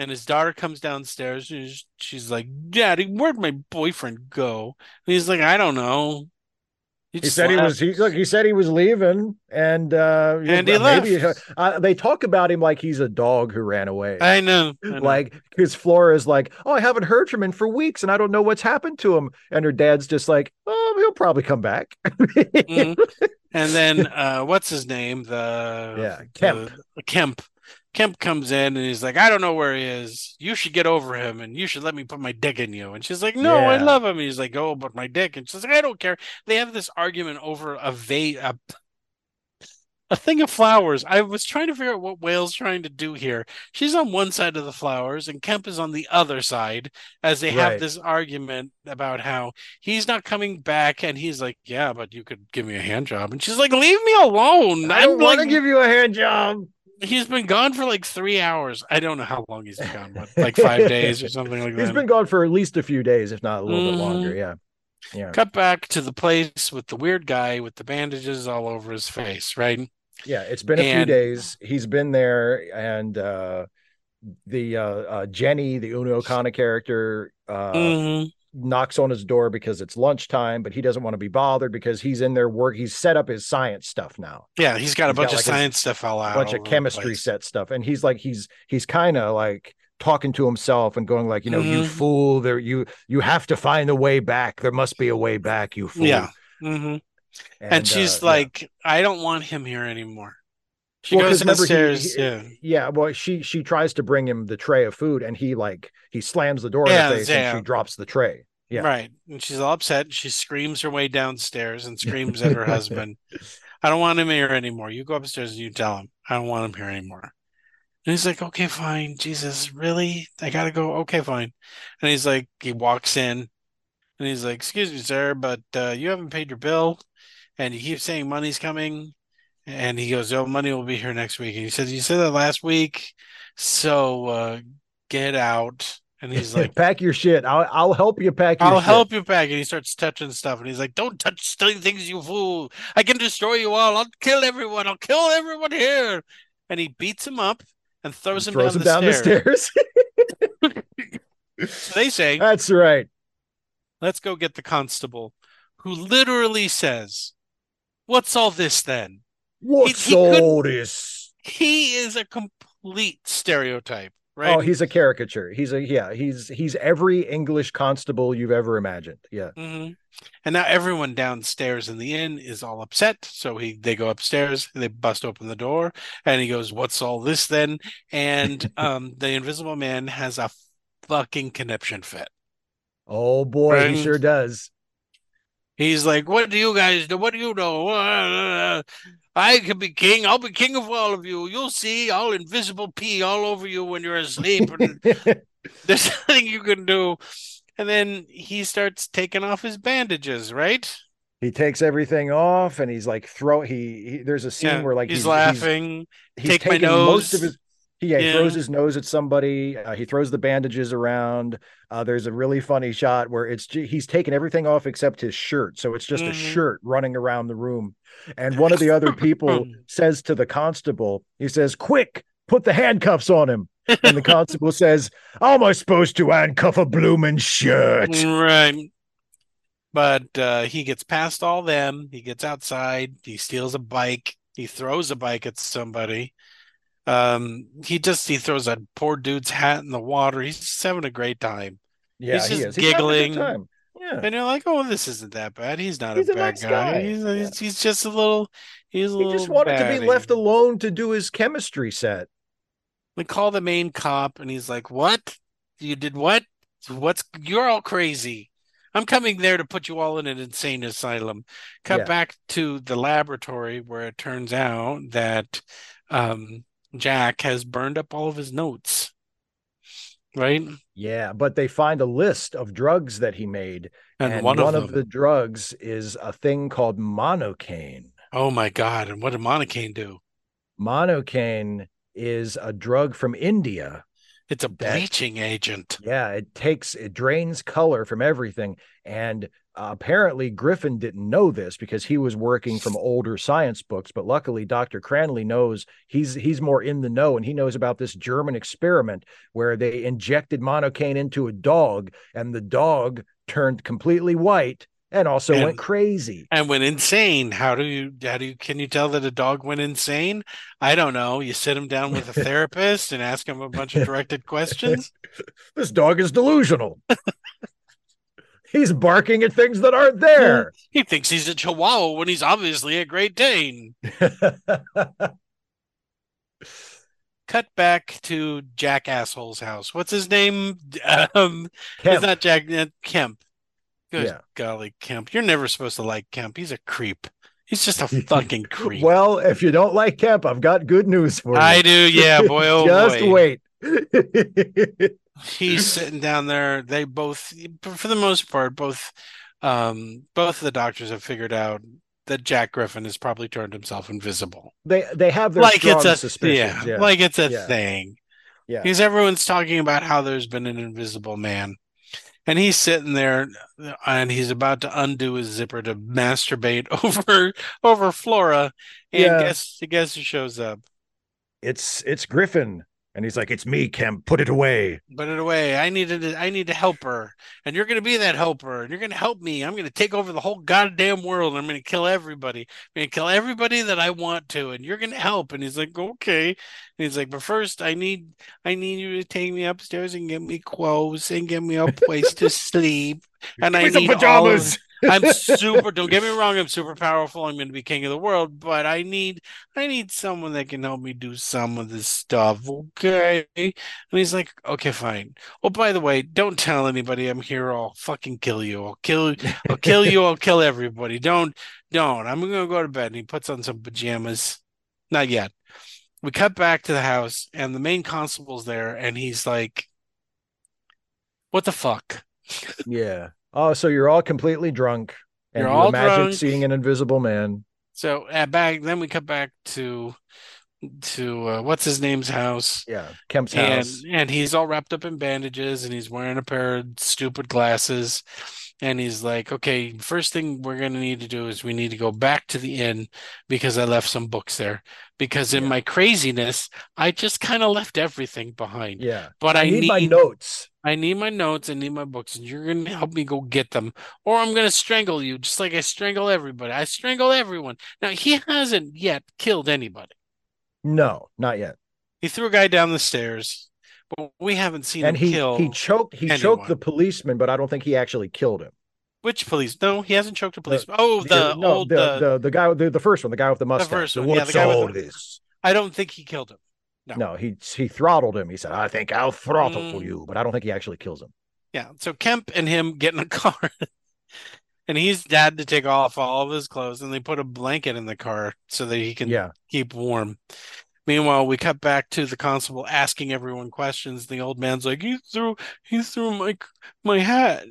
and his daughter comes downstairs and she's like, "Daddy, where'd my boyfriend go?" And he's like, "I don't know." He, he said he was. He look. He said he was leaving, and uh, and he maybe, left. Uh, they talk about him like he's a dog who ran away. I know. I know. Like his Flora is like, "Oh, I haven't heard from him for weeks, and I don't know what's happened to him." And her dad's just like, "Oh, he'll probably come back." mm-hmm. And then, uh, what's his name? The yeah, Kemp. The, Kemp Kemp comes in and he's like, I don't know where he is. You should get over him and you should let me put my dick in you. And she's like, No, yeah. I love him. And he's like, Oh, but my dick. And she's like, I don't care. They have this argument over a vase, a, a thing of flowers. I was trying to figure out what Whale's trying to do here. She's on one side of the flowers and Kemp is on the other side as they have this argument about how he's not coming back. And he's like, Yeah, but you could give me a hand job. And she's like, Leave me alone. I don't want to give you a hand job he's been gone for like three hours. I don't know how long he's been gone, but like five days or something like that. He's been gone for at least a few days, if not a little mm-hmm. bit longer. Yeah. Yeah. Cut back to the place with the weird guy with the bandages all over his face, right? Yeah, it's been a and... few days. He's been there, and uh the uh, uh Jenny, the Una O'Connor character, uh mm-hmm knocks on his door because it's lunchtime, but he doesn't want to be bothered because he's in there work. He's set up his science stuff now. Yeah, he's got a he's bunch got like of science stuff all out. A bunch of chemistry set stuff. And he's like, he's he's kind of like talking to himself and going like, you know, mm-hmm. you fool, there you you have to find a way back. There must be a way back, you fool. Yeah. Mm-hmm. And, and, she's uh, like, yeah. I don't want him here anymore. She well, goes downstairs. He, he, yeah. Yeah. Well, she she tries to bring him the tray of food and he like he slams the door yeah, in the face yeah. and she drops the tray. Yeah. Right. And she's all upset. She screams her way downstairs and screams at her husband. I don't want him here anymore. You go upstairs and you tell him. I don't want him here anymore. And he's like, okay, fine. Jesus, really? I gotta go. Okay, fine. And he's like, he walks in and he's like, excuse me, sir, but uh, you haven't paid your bill. And he keeps saying money's coming. And he goes, "Oh, money will be here next week." And he says, "You said that last week, so uh, get out." And he's like, "Pack your shit. I'll I'll help you pack. I'll shit. help you pack." And he starts touching stuff, and he's like, "Don't touch things, you fool! I can destroy you all. I'll kill everyone. I'll kill everyone here." And he beats him up and throws him throws down, him the, down stairs. the stairs. so they say, "That's right. Let's go get the constable," who literally says, "What's all this then?" What's he, he all this? He is a complete stereotype, right? Oh, he's a caricature. He's a yeah. He's he's every English constable you've ever imagined. Yeah. Mm-hmm. And now everyone downstairs in the inn is all upset. So he they go upstairs, they bust open the door, and he goes, "What's all this then?" And um, the Invisible Man has a fucking conniption fit. Oh boy, right? he sure does. He's like, "What do you guys do? What do you know? I can be king. I'll be king of all of you. You'll see. I'll invisible pee all over you when you're asleep. And there's nothing you can do." And then he starts taking off his bandages, right? He takes everything off, and he's like throw. He, he there's a scene yeah, where like he's, he's laughing. He's, he's Take my nose. Most of his He, yeah, Yeah. throws his nose at somebody. Uh, he throws the bandages around. Uh, there's a really funny shot where it's he's taken everything off except his shirt, so it's just a Mhm. shirt running around the room. And one of the other people says to the constable, he says, "Quick, put the handcuffs on him." And the constable says, "How am I supposed to handcuff a bloomin' shirt?" Right. But uh, he gets past all them. He gets outside. He steals a bike. He throws a bike at somebody. Um, he just he throws that poor dude's hat in the water. He's just having a great time. Yeah, He's he just is. A good giggling. Yeah. And you're like, oh, this isn't that bad. He's not He's a a bad nice guy. guy. He's, Yeah. he's he's just a little. He's a He little. just wanted to be left alone to do his chemistry set. We call the main cop, and he's like, "What? You did what? What's? You're all crazy. I'm coming there to put you all in an insane asylum." Cut Yeah. back to the laboratory where it turns out that um, Jack has burned up all of his notes. Right, Yeah, but they find a list of drugs that he made, and, and, one, one, of of, the drugs is a thing called monocane. Oh my God! And what did Monocane do? Monocane is a drug from India. It's a That- bleaching agent. Yeah, it takes it drains color from everything, and uh, apparently Griffin didn't know this because he was working from older science books. But luckily, Doctor Cranley knows he's he's more in the know, and he knows about this German experiment where they injected monocane into a dog, and the dog turned completely white and also And- went crazy. and went insane. How do you how do you can you tell that a dog went insane? I don't know. You sit him down with a therapist and ask him a bunch of directed questions. This dog is delusional. he's barking at things that aren't there. He thinks he's a chihuahua when he's obviously a Great Dane. Cut back to Jack Asshole's house. What's his name? Um, it's not Jack uh, Kemp. Good Yeah. golly, Kemp. You're never supposed to like Kemp. He's a creep. He's just a fucking creep. Well, if you don't like Kemp, I've got good news for you. I do, yeah, boy. Oh Just boy. wait. He's sitting down there. They both, for the most part, both, um, both of the doctors have figured out that Jack Griffin has probably turned himself invisible. they they have their like it's a suspicions. yeah, Yeah. like it's a Yeah. thing. Yeah. Because everyone's talking about how there's been an invisible man. And he's sitting there and he's about to undo his zipper to masturbate over over Flora. And Yeah. guess guess who shows up? It's it's Griffin. And he's like, It's me, Kemp. Put it away. Put it away. I needed to, I need to help her. And you're gonna be that helper. And you're gonna help me. I'm gonna take over the whole goddamn world. I'm gonna kill everybody. I'm gonna kill everybody that I want to, and you're gonna help. And he's like, Okay. And he's like, But first I need I need you to take me upstairs and get me clothes and get me a place to sleep. And I need pajamas. I'm super don't get me wrong, I'm super powerful. I'm gonna be king of the world, but I need I need someone that can help me do some of this stuff. Okay. And he's like, Okay, fine. Oh, by the way, don't tell anybody I'm here, I'll fucking kill you. I'll kill I'll kill you, I'll kill everybody. Don't don't. I'm gonna go to bed. And he puts on some pajamas. Not yet. We cut back to the house and the main constable's there and he's like, What the fuck? yeah. Oh, so you're all completely drunk. And You're you all imagine drunk. seeing an invisible man. So at back, then we cut back to to uh, what's his name's house, Yeah. Kemp's and house. and he's all wrapped up in bandages, and he's wearing a pair of stupid glasses, and he's like, "Okay, first thing we're gonna need to do is we need to go back to the inn because I left some books there because in Yeah. my craziness I just kind of left everything behind, Yeah. but I I need need my notes. I need my notes. I need my books, and you're gonna help me go get them, or I'm gonna strangle you, just like I strangle everybody. I strangle everyone. Now he hasn't yet killed anybody. No, not yet. He threw a guy down the stairs, but we haven't seen And him he kill he choked he anyone. choked the policeman, but I don't think he actually killed him. which police. No, he hasn't choked a policeman. oh, the, no, old. the, uh, the the guy the, the first one, the guy with the mustache. The first the one, yeah, the guy with the- this? I don't think he killed him. No. No, he he throttled him. He said, "I think I'll throttle Mm. you," but I don't think he actually kills him. Yeah. So Kemp and him get in a car, and he's had to take off all of his clothes, and they put a blanket in the car so that he can Yeah, keep warm. Meanwhile, we cut back to the constable asking everyone questions. The old man's like, "He threw, he threw my my hat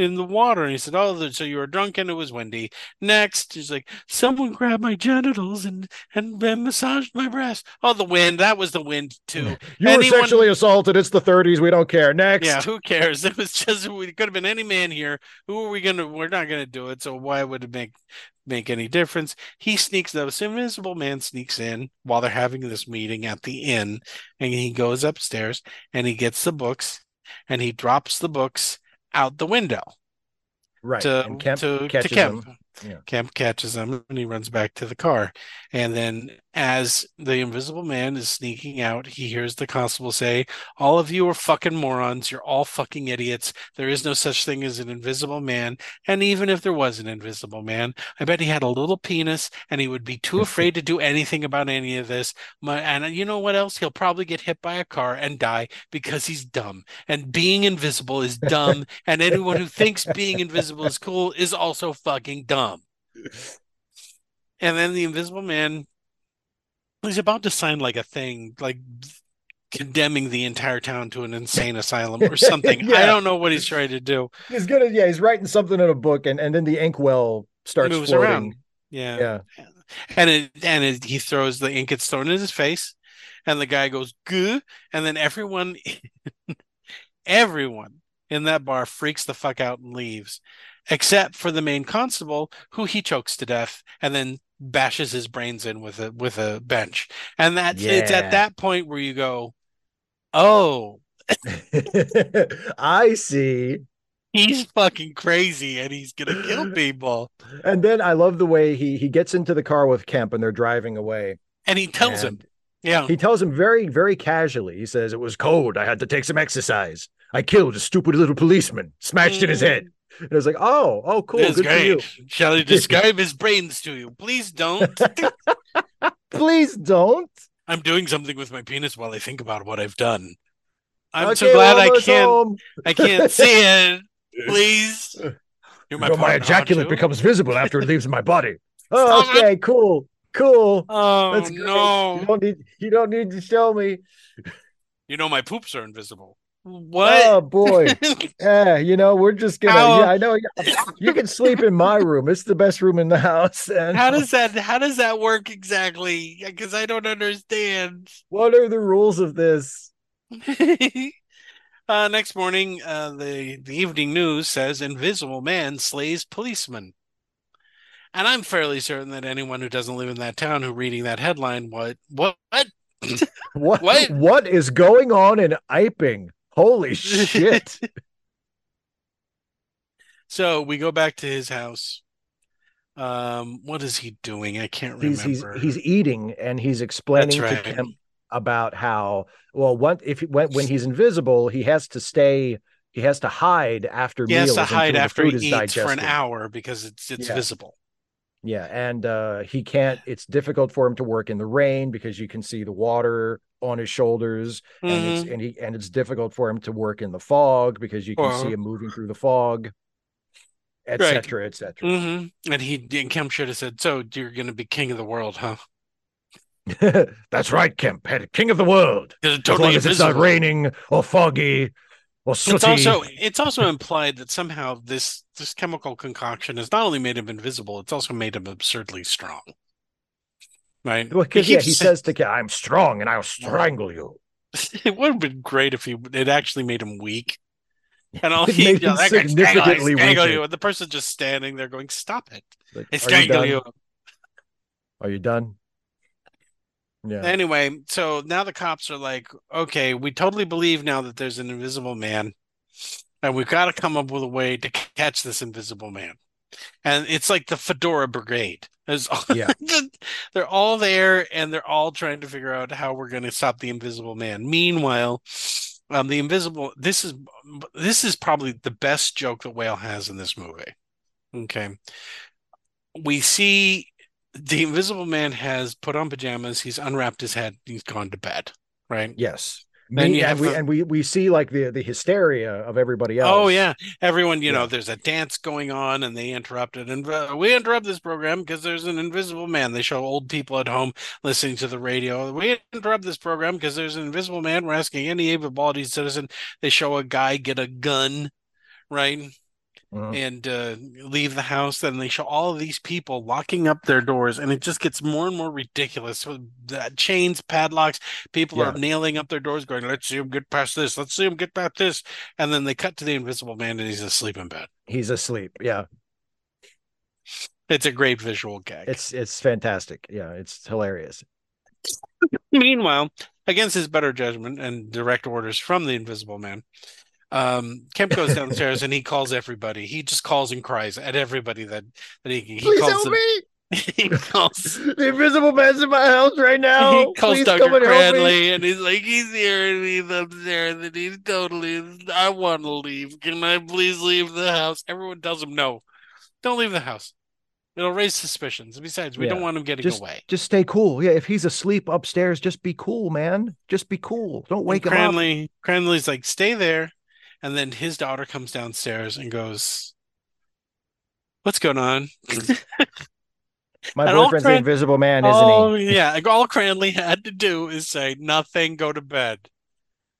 in the water. And he said, Oh, so you were drunk and it was windy. Next, he's like, Someone grabbed my genitals and, and, and massaged my breast. Oh, the wind. That was the wind, too. You Anyone... were sexually assaulted. It's the 30s. We don't care. Next. Yeah, who cares? It was just, it could have been any man here. Who are we going to, we're not going to do it. So why would it make, make any difference? He sneaks, this invisible man sneaks in while they're having this meeting at the inn and he goes upstairs and he gets the books and he drops the books out the window. Right. To, and Kemp to, to Kemp. Them. Yeah. Kemp catches him and he runs back to the car. And then, as the invisible man is sneaking out, he hears the constable say, All of you are fucking morons. You're all fucking idiots. There is no such thing as an invisible man. And even if there was an invisible man, I bet he had a little penis and he would be too afraid to do anything about any of this. And you know what else? He'll probably get hit by a car and die because he's dumb. And being invisible is dumb. and anyone who thinks being invisible is cool is also fucking dumb. And then the Invisible Man, he's about to sign like a thing, like condemning the entire town to an insane asylum or something. yeah. I don't know what he's trying to do. He's gonna, yeah, he's writing something in a book, and and then the inkwell starts moves floating. around. Yeah, yeah, and it and it, he throws the ink gets thrown in his face, and the guy goes good, and then everyone, everyone in that bar freaks the fuck out and leaves except for the main constable, who he chokes to death and then bashes his brains in with a with a bench. And that's yeah. it's at that point where you go, Oh, I see. He's fucking crazy and he's gonna kill people. And then I love the way he he gets into the car with Kemp and they're driving away. And he tells and him, yeah. He tells him very, very casually. He says, It was cold. I had to take some exercise. I killed a stupid little policeman, smashed mm. in his head. And it was like, oh, oh, cool. Good great. Shall I describe his brains to you? Please don't. Please don't. I'm doing something with my penis while I think about what I've done. I'm okay, so glad I can't. I can't see it. Please. You're my, you know, my ejaculate becomes visible after it leaves my body. Oh, okay, cool, cool. Oh no! You don't need. You don't need to show me. You know my poops are invisible. What? Oh boy. yeah, you know, we're just gonna how, yeah, I know you can sleep in my room. It's the best room in the house. And how does that how does that work exactly? Because I don't understand. What are the rules of this? uh, next morning, uh, the, the evening news says invisible man slays policeman. And I'm fairly certain that anyone who doesn't live in that town who reading that headline, what what what what, what is going on in Iping? Holy shit. so we go back to his house. Um, what is he doing? I can't remember. He's he's, he's eating and he's explaining right. to him about how well if when when he's invisible, he has to stay he has to hide after he meals. Has to hide after he eats digested. for an hour because it's it's yeah. visible. Yeah, and uh, he can't. It's difficult for him to work in the rain because you can see the water on his shoulders, mm-hmm. and it's mm-hmm. and he and it's difficult for him to work in the fog because you can see him moving through the fog, etc., right. etc. Et mm-hmm. And he and Kemp should have said, "So you're going to be king of the world, huh?" That's right, Kemp. King of the world. Totally as long as it's not raining or foggy or it's also it's also implied that somehow this this chemical concoction has not only made him invisible, it's also made him absurdly strong. Right? Well, because he, yeah, he says to I'm strong and I'll strangle you. it would have been great if he it actually made him weak. And all he you know, significantly strangle, you, and the person just standing there going, "Stop it! Like, I strangle you, you." Are you done? Yeah. Anyway, so now the cops are like, okay, we totally believe now that there's an invisible man, and we've got to come up with a way to catch this invisible man. And it's like the Fedora Brigade. All, yeah. they're all there, and they're all trying to figure out how we're going to stop the invisible man. Meanwhile, um, the invisible this is this is probably the best joke that Whale has in this movie. Okay, we see the Invisible Man has put on pajamas. He's unwrapped his head. He's gone to bed. Right. Yes. Then Me, and we and we we see like the the hysteria of everybody else. Oh yeah, everyone. You yeah. know, there's a dance going on, and they interrupt it, and uh, we interrupt this program because there's an invisible man. They show old people at home listening to the radio. We interrupt this program because there's an invisible man. We're asking any able-bodied citizen. They show a guy get a gun, right? Mhm. and uh, leave the house. And they show all of these people locking up their doors, and it just gets more and more ridiculous. With the chains, padlocks, people are nailing up their doors, going, "Let's see him get past this. Let's see him get past this." And then they cut to the Invisible Man, and he's asleep in bed. He's asleep. Yeah. It's a great visual gag. It's it's fantastic. Yeah, it's hilarious. Meanwhile, against his better judgment and direct orders from the Invisible Man, um, Kemp goes downstairs and he calls everybody. He just calls and cries at everybody that that he, he calls them. me. He calls. The invisible man's in my house right now. he calls Please Dr. come and. Cranley and he's like, he's here and he's upstairs and he's totally, I want to leave. Can I please leave the house? Everyone tells him, no, don't leave the house. It'll raise suspicions. Besides, we Yeah. don't want him getting Just away. just stay cool. Yeah, if he's asleep upstairs, just be cool, man. Just be cool. Don't wake and him up. Cranley, Cranley's like, stay there. And then his daughter comes downstairs and goes, What's going on? My and boyfriend's the invisible man, isn't oh, he? yeah. like, All Cranley had to do is say, Nothing, go to bed.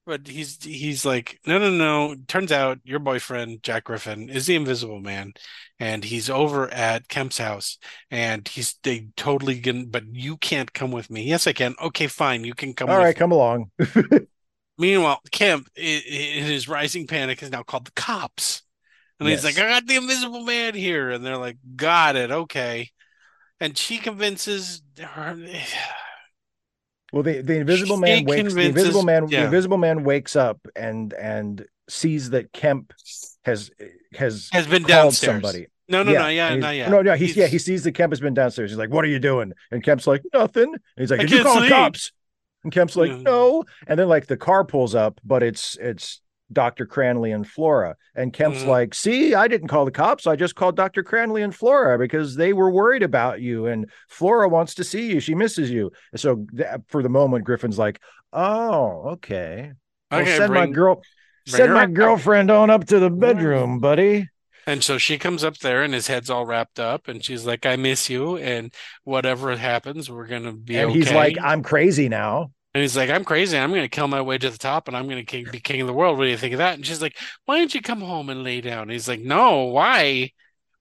But he's he's like, no, no, no. Turns out your boyfriend, Jack Griffin, is the Invisible Man, and he's over at Kemp's house, and he's they totally gonna. But you can't come with me. Yes, I can. Okay, fine. You can come. All right, me. come along. Meanwhile, Kemp, in his rising panic, is now called the cops. And he's like, I got the invisible man here. And they're like, Got it. Okay. And she convinces her. Well, the, the invisible She man wakes. The invisible man. The invisible man wakes up and and sees that Kemp has has Has been downstairs. somebody. No, no, no, yeah, not yet. No, no, he's, yeah, he sees that Kemp has been downstairs. He's like, "What are you doing?" And Kemp's like, "Nothing." And he's like, "Did you call the sleep." cops?" And Kemp's like, Yeah. "No." And then like the car pulls up, but it's it's Dr. Cranley and Flora. And Kemp's Mhm. like, "See, I didn't call the cops. I just called Dr. Cranley and Flora because they were worried about you, and Flora wants to see you. She misses you." So th- for the moment, Griffin's like, "Oh, okay." Well, Okay, send my girl. Send my up. girlfriend on up to the bedroom, buddy. And so she comes up there and his head's all wrapped up and she's like, I miss you. And whatever happens, we're going to be and okay. he's like, I'm crazy now. And he's like, I'm crazy. I'm going to kill my way to the top and I'm going to be king of the world. What do you think of that? And she's like, Why don't you come home and lay down? And he's like, No, why?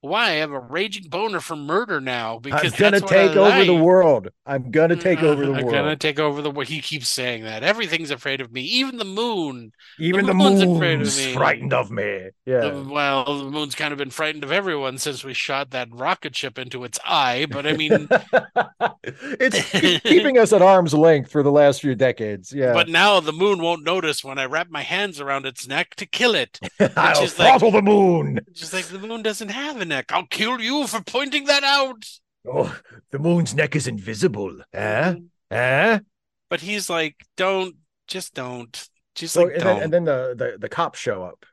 Why? I have a raging boner for murder now because I'm gonna that's what I mm, uh, take over the world. I'm gonna take over the I'm world. gonna take over the world. He keeps saying that. Everything's afraid of me, even the moon. Even the moon's moon's, afraid of me. frightened of me. Yeah. The- well, the moon's kind of been frightened of everyone since we shot that rocket ship into its eye. But I mean, it's keeping us at arm's length for the last few decades. Yeah. but now the moon won't notice when I wrap my hands around its neck to kill it. I'll she's like- throttle the moon. Just like the moon doesn't have a neck. I'll kill you for pointing that out. Oh, the moon's neck is invisible. Eh? Eh? But he's like, don't, just don't. Just So like, and don't. then, and then the, the the cops show up.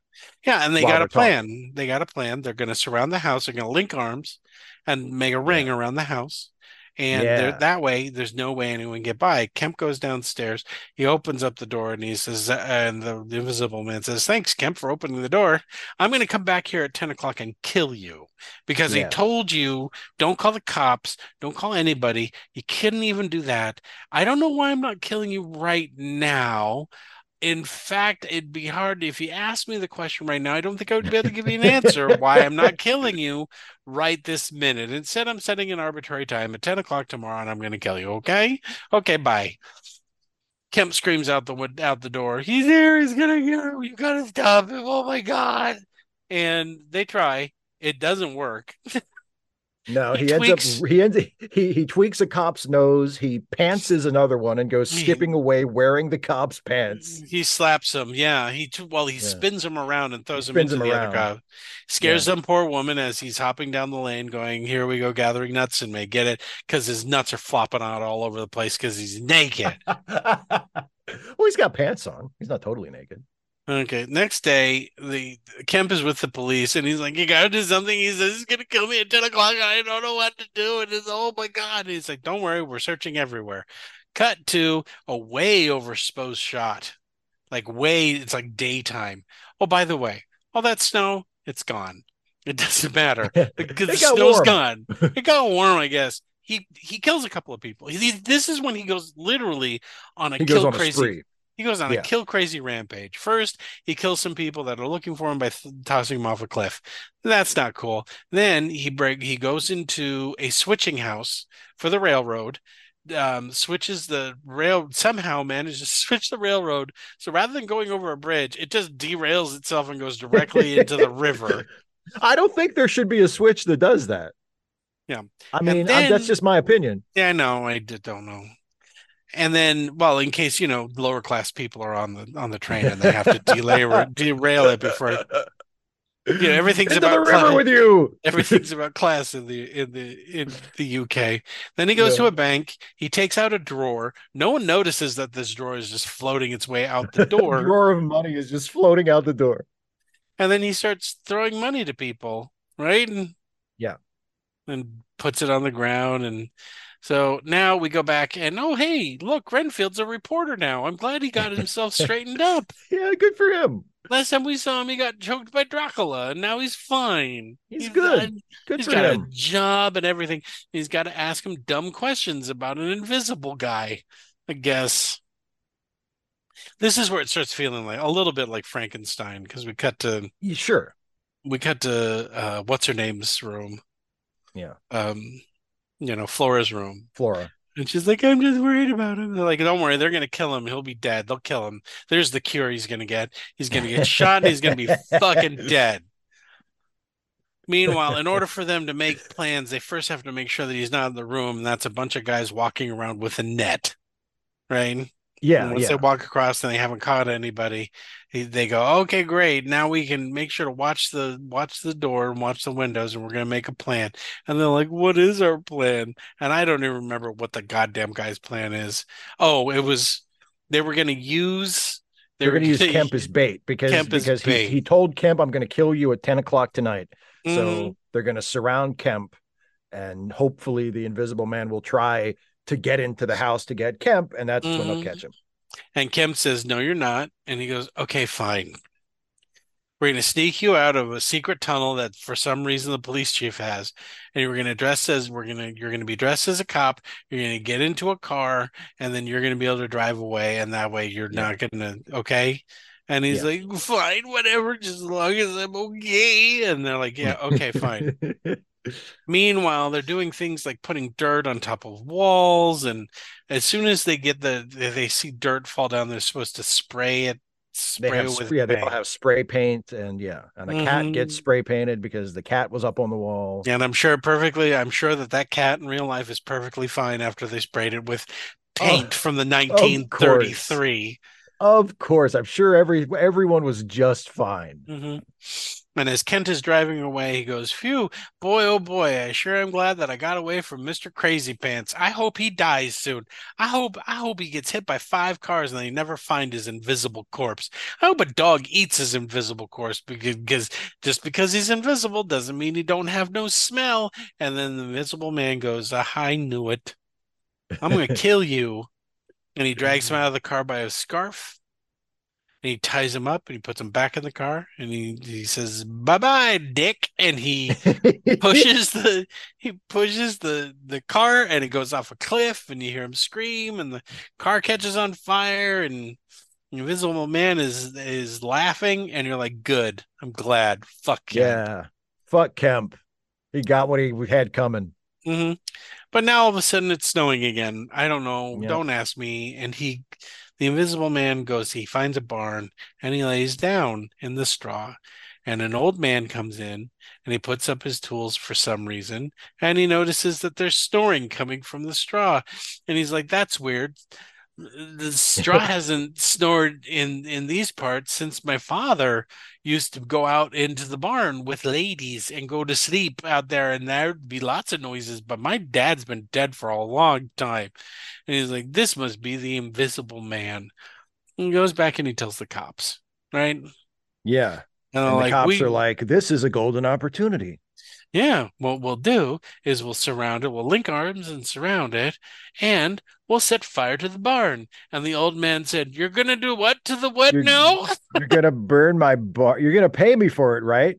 Yeah, and they got a plan. They got a plan. They're going to surround the house. They're going to link arms and make a ring around the house. And Yeah. that way, there's no way anyone can get by. Kemp goes downstairs. He opens up the door and he says, uh, and the, the invisible man says, Thanks, Kemp, for opening the door. I'm going to come back here at 10 o'clock and kill you because he told you, don't call the cops, don't call anybody. You couldn't even do that. I don't know why I'm not killing you right now in fact, it'd be hard if you asked me the question right now. I don't think I would be able to give you an answer why I'm not killing you right this minute. Instead, I'm setting an arbitrary time at 10 o'clock tomorrow and I'm going to kill you. Okay? Okay, bye. Kemp screams out the out the door. He's here. He's going to get him. You got to stop him. Oh my God. And they try. It doesn't work. No, He he, ends tweaks- up he ends he he tweaks a cop's nose, he pantses another one and goes skipping away wearing the cop's pants. Mm, he slaps him. Yeah, he well he Yeah. spins him around and throws him into him the around. other cop. Scares some poor woman as he's hopping down the lane, going, "Here we go, gathering nuts and may get it," because his nuts are flopping out all over the place because he's naked. well, he's got pants on. He's not totally naked. Okay, next day, the Kemp is with the police and he's like, "You gotta do something." He says, "He's gonna kill me at ten o'clock. I don't know what to do." And it's oh my god. And he's like, "Don't worry, we're searching everywhere." Cut to a way overexposed shot, like way. It's like daytime. Oh, by the way, all that snow, it's gone. It doesn't matter because the snow's warm. gone. It got warm, I guess. He he kills a couple of people. He, this is when he goes literally on a He kill on a crazy. spree. He goes on Yeah. a kill crazy rampage. First, he kills some people that are looking for him by th- tossing him off a cliff. That's not cool. Then he break he goes into a switching house for the railroad. Um, switches the rail somehow manages to switch the railroad. So rather than going over a bridge, it just derails itself and goes directly into the river. I don't think there should be a switch that does that. Yeah. I mean, I- then- that's just my opinion. Yeah, no, I don't know. And then, well, in case you know, lower class people are on the on the train and they have to derail derail it before you know everything's Into about the river class. with you. everything's about class in the in the in the UK. Then he goes Yeah. to a bank. He takes out a drawer. No one notices that this drawer is just floating its way out the door. the drawer of money is just floating out the door. and then he starts throwing money to people, right? And, Yeah. And puts it on the ground. And so now we go back and oh, hey, look, Renfield's a reporter now. I'm glad he got himself straightened up. Yeah, good for him. Last time we saw him, he got choked by Dracula, and now he's fine. He's good. uh, Good he's for got him. a job and everything. He's got to ask him dumb questions about an invisible guy, I guess. This is where it starts feeling like a little bit like Frankenstein because we cut to Yeah, Sure. we cut to uh what's her name's room Yeah. um you know flora's room. Flora. and she's like i'm just worried about him. They're like don't worry they're gonna kill him. He'll be dead. They'll kill him. There's the cure he's gonna get. He's gonna get shot and he's gonna be fucking dead. Meanwhile in order for them to make plans they first have to make sure that he's not in the room and that's a bunch of guys walking around with a net right Yeah. and once Yeah. they walk across and they haven't caught anybody, they go, "Okay, great. Now we can make sure to watch the watch the door and watch the windows, and we're gonna make a plan." And they're like, "What is our plan?" And I don't even remember what the goddamn guy's plan is. Oh, it was they were gonna use they They're going to use Kemp as bait because Kemp because bait. he he told Kemp I'm going to kill you at ten o'clock tonight. Mhm. So they're going to surround Kemp, and hopefully the Invisible Man will try to get into the house to get Kemp, and that's when they'll Mhm. catch him. And Kemp says, No, you're not. And he goes, Okay, fine. We're going to sneak you out of a secret tunnel that for some reason the police chief has. And we're going to dress as we're going to, you're going to be dressed as a cop. You're going to get into a car and then you're going to be able to drive away. And that way you're Yeah. not going to, okay. And he's Yeah. like, Fine, whatever, just as long as I'm okay. And they're like, Yeah, okay, fine. Meanwhile, they're doing things like putting dirt on top of walls, and as soon as they get the they see dirt fall down, they're supposed to spray it, they spray have with yeah, they all paint. have spray paint, and yeah, and a cat Mhm. gets spray painted because the cat was up on the wall. And I'm sure perfectly, I'm sure that that cat in real life is perfectly fine after they sprayed it with paint Oh, from the 1933. Of course, I'm sure every everyone was just fine. hmm And as Kent is driving away, he goes, Phew, boy, oh boy, I sure am glad that I got away from Mr. Crazy Pants. I hope he dies soon. I hope I hope he gets hit by five cars and they never find his invisible corpse. I hope a dog eats his invisible corpse because, just because he's invisible doesn't mean he don't have no smell. And then the invisible man goes, "Ah, I knew it. I'm gonna kill you. And he drags him out of the car by his scarf. And he ties him up and he puts him back in the car and he, he says, Bye bye, Dick. And he pushes the he pushes the the car and it goes off a cliff and you hear him scream and the car catches on fire and the invisible man is is laughing and you're like, Good, I'm glad. Fuck yeah. yeah, fuck Kemp. He got what he had coming. Hmm But now all of a sudden it's snowing again. I don't know. Yeah. Don't ask me. And he, the invisible man goes, he finds a barn and he lays down in the straw. And an old man comes in and he puts up his tools for some reason. And he notices that there's snoring coming from the straw. And he's like, that's weird. The straw hasn't snored in in these parts since my father used to go out into the barn with ladies and go to sleep out there, and there'd be lots of noises. But my dad's been dead for a long time, and he's like, "This must be the Invisible Man." And he goes back and he tells the cops, right? Yeah, they're and the like, cops "We- are like, "This is a golden opportunity." Yeah, what we'll do is we'll surround it, we'll link arms and surround it, and we'll set fire to the barn. And the old man said, You're gonna do what to the what You're- now? You're gonna burn my barn. You're gonna pay me for it, right?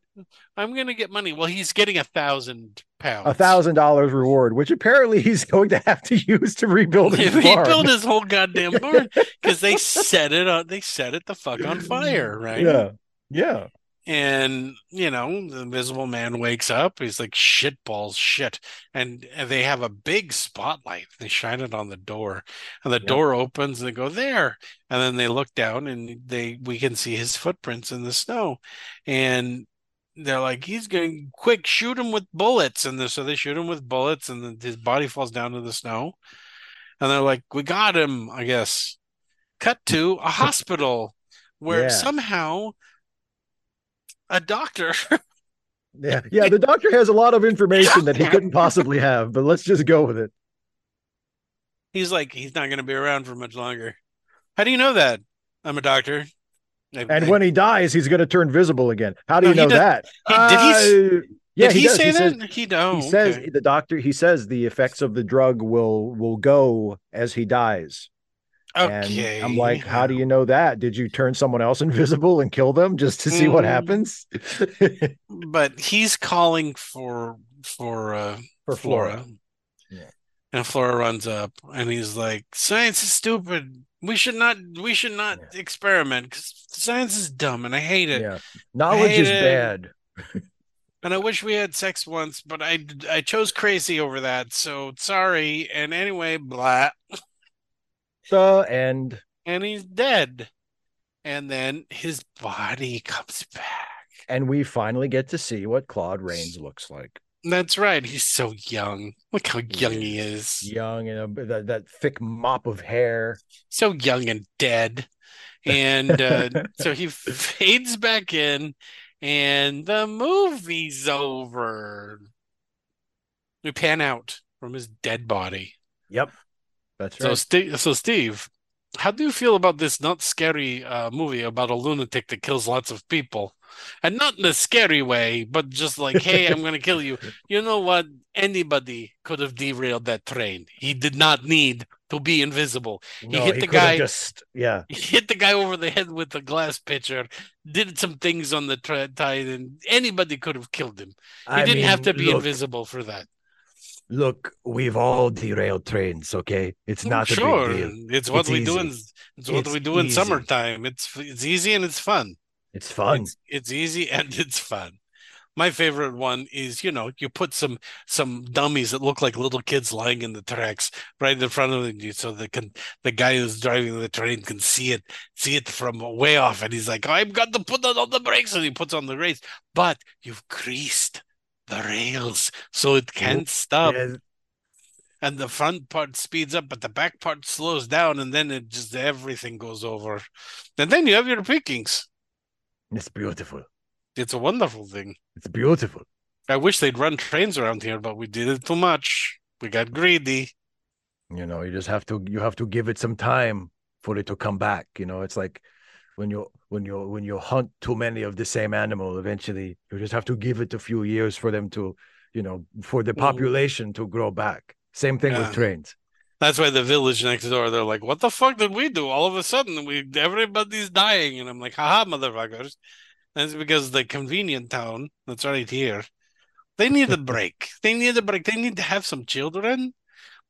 I'm gonna get money. Well, he's getting a thousand pounds. a thousand dollars reward, which apparently he's going to have to use to rebuild his he farm. built his whole goddamn barn because they set it on. They set it the fuck on fire, right? Yeah, yeah. And you know, the Invisible Man wakes up. He's like, "Shit balls, shit!" And, and they have a big spotlight. They shine it on the door, and the Yep. door opens. And they go there, and then they look down, and they we can see his footprints in the snow, and they're like, "He's going quick, shoot him with bullets." And so they shoot him with bullets, and then his body falls down to the snow. And they're like, "We got him," I guess. Cut to a hospital where Yeah. somehow a doctor Yeah, yeah. The doctor has a lot of information that he couldn't possibly have, but let's just go with it. he's like he's not going to be around for much longer how do you know that i'm a doctor I- And I- when he dies, he's going to turn visible again. How do No, you know that? he- did he Uh, yeah, did he, does. say says, that he, oh, he says okay. the doctor. He says the effects of the drug will will go as he dies. Okay And I'm like, how do you know that? Did you turn someone else invisible and kill them just to see what Mm. happens? but he's calling for for uh For flora, Yeah. and flora runs up and he's like science is stupid we should not we should not experiment because science is dumb and i hate it yeah, knowledge is it. bad. and i wish we had sex once but i i chose crazy over that so sorry and anyway blah The end. and he's dead. And then his body comes back. And we finally get to see what Claude Rains looks like. That's right. He's so young. Look how young he is. Young and a, that, that thick mop of hair. So young and dead. And uh, so he fades back in, and the movie's over. We pan out from his dead body. Yep. That's So, right. Steve, so Steve, how do you feel about this not scary uh, movie about a lunatic that kills lots of people, and not in a scary way, but just like, hey, I'm gonna kill you. You know what? Anybody could have derailed that train. He did not need to be invisible. no, hit the guy- Just yeah. He hit the guy over the head with a glass pitcher, did some things on the tra- tide, and anybody could have killed him. He didn't have to be invisible for that. Look, we've all derailed trains. Okay, it's mm, not sure, a big deal. it's what It's we do in easy. it's what It's we do in summertime. It's it's easy and it's fun. It's fun. It's, it's easy and it's fun. My favorite one is, you know, you put some some dummies that look like little kids lying in the tracks right in front of you, so they can the guy who's driving the train can see it, see it from way off, and he's like, "I've got to put on all the brakes," and he puts on the brakes, but you've greased the rails so it can't stop, Yeah, and the front part speeds up, but the back part slows down, and then it just everything goes over, and then you have your pickings. it's beautiful. It's a wonderful thing. It's beautiful. I wish they'd run trains around here, but we did it too much. We got greedy. You know, you just have to you have to give it some time for it to come back. You know, it's like when you when you when you hunt too many of the same animal, eventually you just have to give it a few years for them to, you know, for the Mhm. population to grow back. Same thing Yeah. with trains. That's why the village next door, they're like, what the fuck did we do? All of a sudden, we everybody's dying. And I'm like, haha, motherfuckers. That's because the convenient town that's right here, they need a break. They need a break. They need to have some children.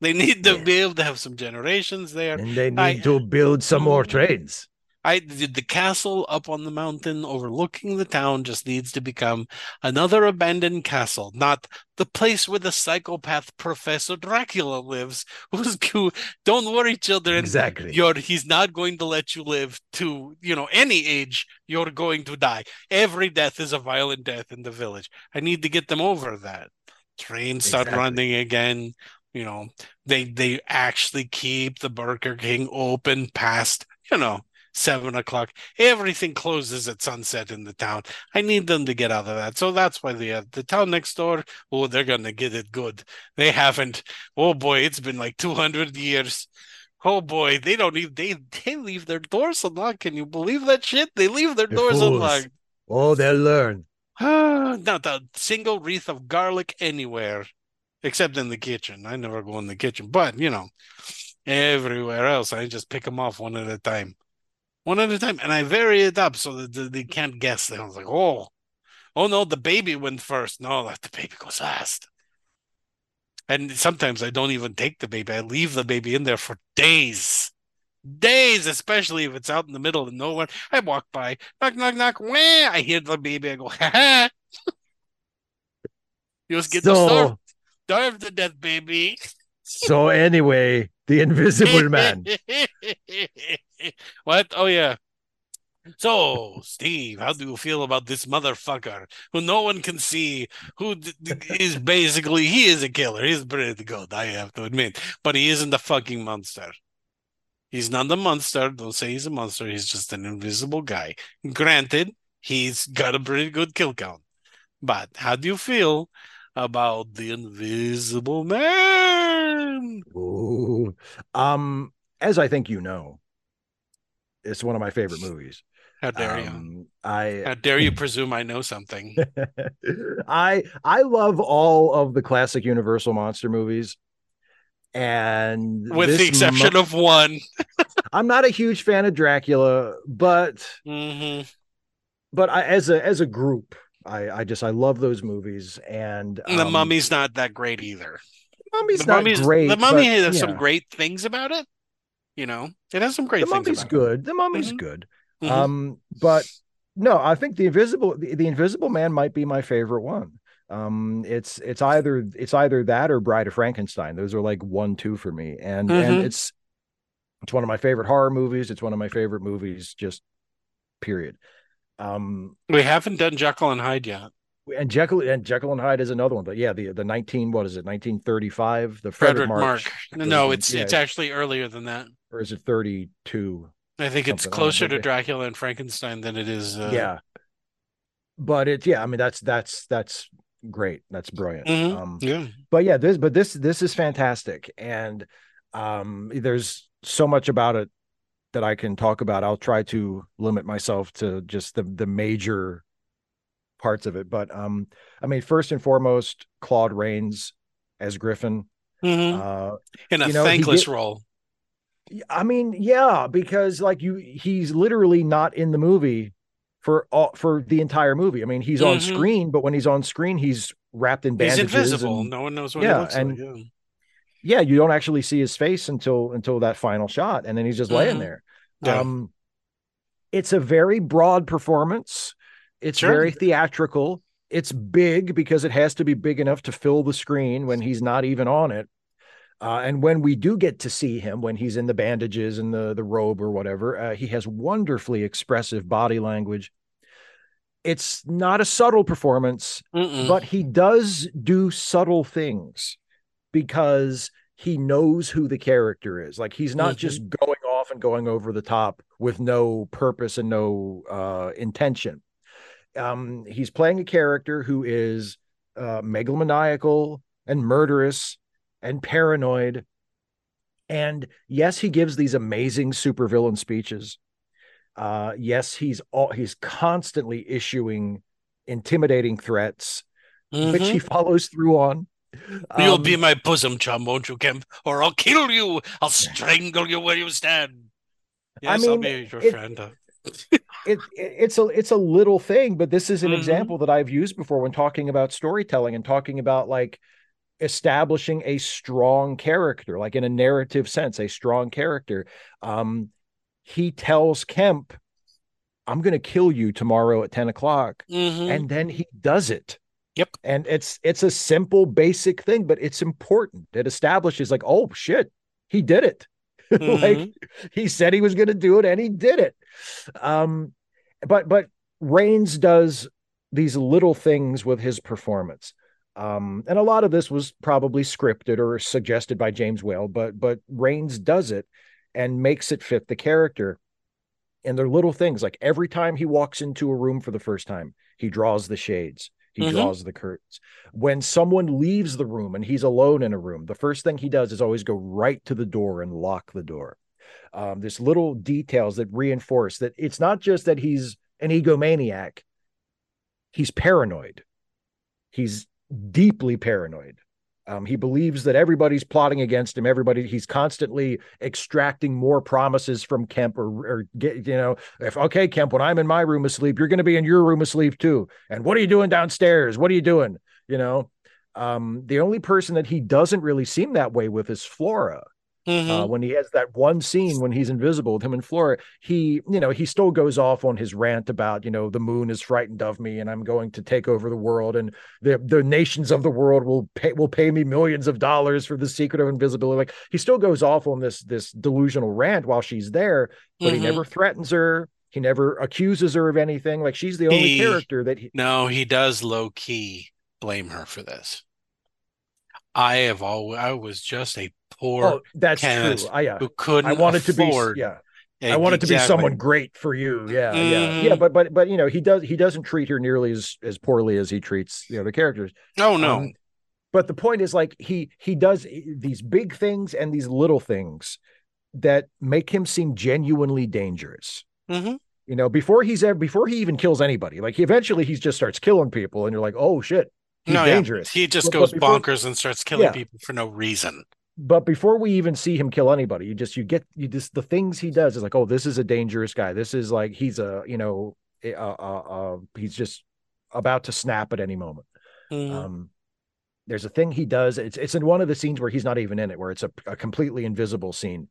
They need to Yeah. be able to have some generations there. And they need I- to build some more trains. I the, the castle up on the mountain overlooking the town just needs to become another abandoned castle, not the place where the psychopath Professor Dracula lives. Who's who, don't worry, children. Exactly. You're he's not going to let you live to you know any age. You're going to die. Every death is a violent death in the village. I need to get them over that. Trains start Exactly. running again. You know they they actually keep the Burger King open past you know seven o'clock. Everything closes at sunset in the town. I need them to get out of that. So that's why the uh, the town next door. Oh, they're gonna get it good. They haven't. Oh boy, it's been like two hundred years. Oh boy, they don't even they they leave their doors unlocked. Can you believe that shit? They leave their The doors fools. unlocked. Oh, they'll learn. Not a single wreath of garlic anywhere, except in the kitchen. I never go in the kitchen, but you know, everywhere else, I just pick them off one at a time, one at a time, and I vary it up so that they- can't guess. I was like, oh, oh no, the baby went first. No, the baby goes last. And sometimes I don't even take the baby. I leave the baby in there for days. Days, especially if it's out in the middle of nowhere. I walk by, knock, knock, knock, wah, I hear the baby. I go, ha ha. You just get So- to starve, starve to death, baby. So anyway, the Invisible Man. what? Oh yeah. So, Steve, how do you feel about this motherfucker who no one can see? Who is basically he is a killer. He's pretty good, I have to admit, but he isn't a fucking monster. He's not a monster. Don't say he's a monster. He's just an invisible guy. Granted, he's got a pretty good kill count. But how do you feel about the Invisible Man? Ooh. Um, as I think you know, it's one of my favorite movies. How dare you? Um, I How dare you presume I know something? I I love all of the classic Universal monster movies. And With the exception mo- of one. I'm not a huge fan of Dracula, but hmm but I, as a as a group, I I just I love those movies and the um, mummy's not that great either. Mummy's the not mummy's great. the mummy but, has yeah. some great things about it. You know, it has some great the things. mummy's about good. The mummy's Mhm. good. It. Mhm. Um, but no, I think the invisible the, the Invisible Man might be my favorite one. Um, it's it's either it's either that or Bride of Frankenstein. Those are like one two for me, and and Mhm. it's it's one of my favorite horror movies. It's one of my favorite movies, just period. Um, we haven't done Jekyll and Hyde yet. and Jekyll and Jekyll and Hyde is another one, but yeah, the the nineteen what is it, nineteen thirty five, the Fredric Fredric Mark. March, No, it's Yeah, it's actually earlier than that. or is it thirty two? I think it's Something, I don't closer to Dracula and Frankenstein than it is. Uh, yeah but it's yeah i mean that's that's that's great that's brilliant Mhm. um Yeah. but yeah this but this this is fantastic and um there's so much about it that i can talk about i'll try to limit myself to just the the major parts of it but um i mean first and foremost claude rains as griffin Mhm. uh In a you know, thankless get- role. I mean, yeah, because like you, he's literally not in the movie for all for the entire movie. I mean, he's on Mhm. screen, but when he's on screen, he's wrapped in He's bandages. invisible. and- no one knows what Yeah, he looks and- like. Yeah. Yeah, you don't actually see his face until until that final shot, and then he's just laying Mhm. there. Yeah. Um, it's a very broad performance. It's Sure. very theatrical. It's big because it has to be big enough to fill the screen when he's not even on it. Uh, and when we do get to see him, when he's in the bandages and the the robe or whatever, uh, he has wonderfully expressive body language. It's not a subtle performance, Mm-mm. but he does do subtle things because he knows who the character is. Like he's not Mhm. just going off and going over the top with no purpose and no uh, intention. Um, he's playing a character who is uh, megalomaniacal and murderous and paranoid. And yes, he gives these amazing supervillain speeches. Uh, yes, he's all he's constantly issuing intimidating threats, which Mhm. he follows through on. You'll Um, be my bosom chum, won't you, Kemp? Or I'll kill you. I'll strangle you where you stand. I Yes, I'll be your it- friend. it, it it's a it's a little thing, but this is an Mhm. example that I've used before when talking about storytelling and talking about like establishing a strong character, like in a narrative sense, a strong character. Um, he tells Kemp, "I'm going to kill you tomorrow at ten o'clock," Mhm. and then he does it. Yep. And it's it's a simple, basic thing, but it's important. It establishes like, oh shit, he did it. like Mhm. he said he was going to do it and he did it um but but Rains does these little things with his performance um and a lot of this was probably scripted or suggested by James Whale but but Rains does it and makes it fit the character and they're little things like every time he walks into a room for the first time he draws the shades he Mhm. draws the curtains. When someone leaves the room and he's alone in a room the first thing he does is always go right to the door and lock the door. Um, there's little details that reinforce that it's not just that he's an egomaniac. He's paranoid. He's deeply paranoid um, he believes that everybody's plotting against him. Everybody he's constantly extracting more promises from kemp or, or get you know if okay kemp when i'm in my room asleep you're going to be in your room asleep too. And what are you doing downstairs? What are you doing? You know? Um, the only person that he doesn't really seem that way with is Flora. Mhm. Uh, when he has that one scene when he's invisible with him and Flora, he, you know, he still goes off on his rant about, you know, the moon is frightened of me and I'm going to take over the world and the the nations of the world will pay will pay me millions of dollars for the secret of invisibility. Like he still goes off on this this delusional rant while she's there, but he Mhm. never threatens her. He never accuses her of anything. Like she's the only He- character that he, No, he does low key blame her for this. I have always I was just a poor Oh, that's true. I yeah. who couldn't I wanted to be yeah. I wanted to be someone great for you. Yeah, yeah, Mhm. yeah. But but but you know, he does he doesn't treat her nearly as as poorly as he treats the other characters. Oh no. Um, but the point is, like he he does these big things and these little things that make him seem genuinely dangerous. Mhm. You know, before he's ever before he even kills anybody, like he eventually he just starts killing people, and you're like, oh shit, he's no, yeah. dangerous. He just But- but goes before- bonkers and starts killing Yeah. people for no reason. but before we even see him kill anybody, you just you get you just the things he does is like, oh, this is a dangerous guy. This is like he's a you know, uh, uh, uh he's just about to snap at any moment. Mhm. Um, there's a thing he does. It's it's in one of the scenes where he's not even in it, where it's a, a completely invisible scene.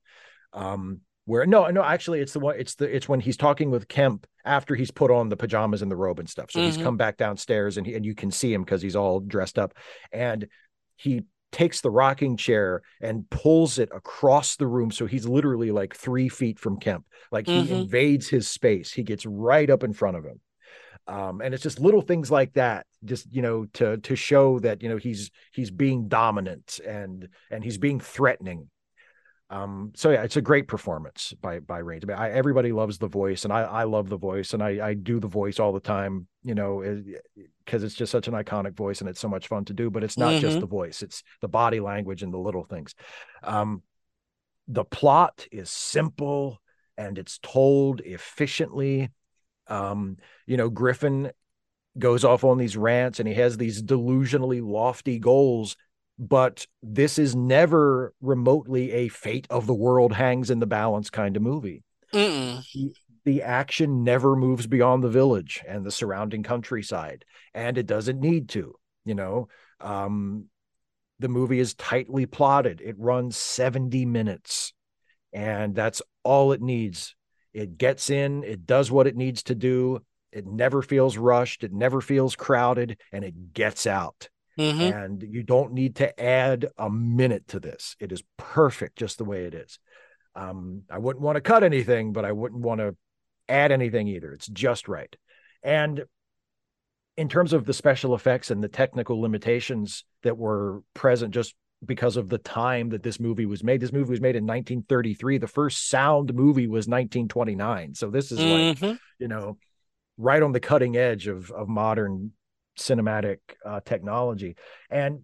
Um, where no, no, actually, it's the one. It's the it's when he's talking with Kemp after he's put on the pajamas and the robe and stuff. So he's Mhm. come back downstairs and he, and you can see him because he's all dressed up, and he takes the rocking chair and pulls it across the room. So he's literally like three feet from Kemp. Like he Mhm. invades his space. He gets right up in front of him um, and it's just little things like that just you know to to show that you know he's he's being dominant and and he's being threatening um so yeah it's a great performance by by Rains. I mean, I, everybody loves the voice and i i love the voice and i i do the voice all the time you know because it's just such an iconic voice and it's so much fun to do but it's not just Mhm. the voice it's the body language and the little things um the plot is simple and it's told efficiently um you know griffin goes off on these rants and he has these delusionally lofty goals but this is never remotely a fate of the world hangs in the balance kind of movie. The action never moves beyond the village and the surrounding countryside and it doesn't need to you know? Um the movie is tightly plotted. It runs 70 minutes and that's all it needs. It gets in it does what it needs to do. It never feels rushed it never feels crowded and it gets out Mhm. and you don't need to add a minute to this. It is perfect just the way it is. Um, I wouldn't want to cut anything, but I wouldn't want to add anything either. It's just right. And in terms of the special effects and the technical limitations that were present just because of the time that this movie was made, this movie was made in 1933. The first sound movie was 1929. So this is like Mhm. you know, right on the cutting edge of of modern cinematic uh, technology. And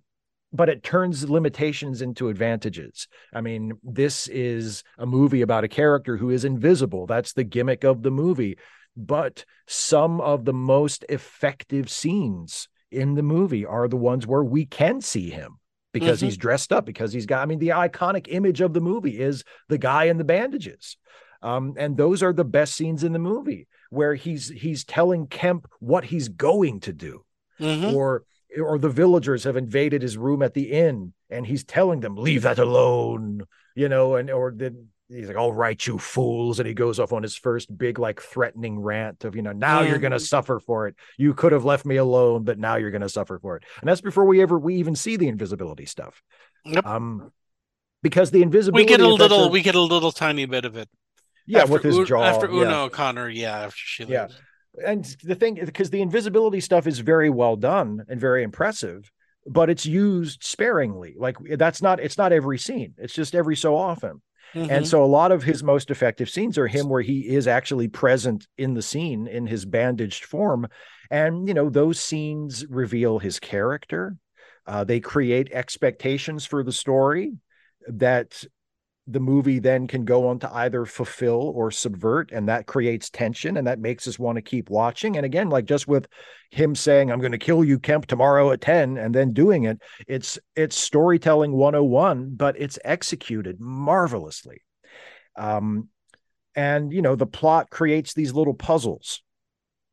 but it turns limitations into advantages. I mean, this is a movie about a character who is invisible. That's the gimmick of the movie. But some of the most effective scenes in the movie are the ones where we can see him because Mhm. he's dressed up, because he's got, I mean, the iconic image of the movie is the guy in the bandages. Um, and those are the best scenes in the movie where he's he's telling Kemp what he's going to do Mhm. or or the villagers have invaded his room at the inn and he's telling them leave that alone you know and or then he's like all right you fools and he goes off on his first big like threatening rant of you know now you're going to Mhm. suffer for it you could have left me alone but now you're going to suffer for it and that's before we ever we even see the invisibility stuff Yep. um because the invisibility We get a little. are- we get a little tiny bit of it. yeah after with his Un- jaw after yeah. Una O'Connor. Yeah, after she Yeah. leaves. And the thing because the invisibility stuff is very well done and very impressive but it's used sparingly. Like that's not it's not every scene. It's just every so often. And Mhm. so a lot of his most effective scenes are him where he is actually present in the scene in his bandaged form. And you know those scenes reveal his character. Uh, they create expectations for the story that the movie then can go on to either fulfill or subvert and that creates tension and that makes us want to keep watching. And again like just with him saying i'm going to kill you kemp tomorrow at 10 and then doing it it's it's storytelling 101 but it's executed marvelously. Um and you know the plot creates these little puzzles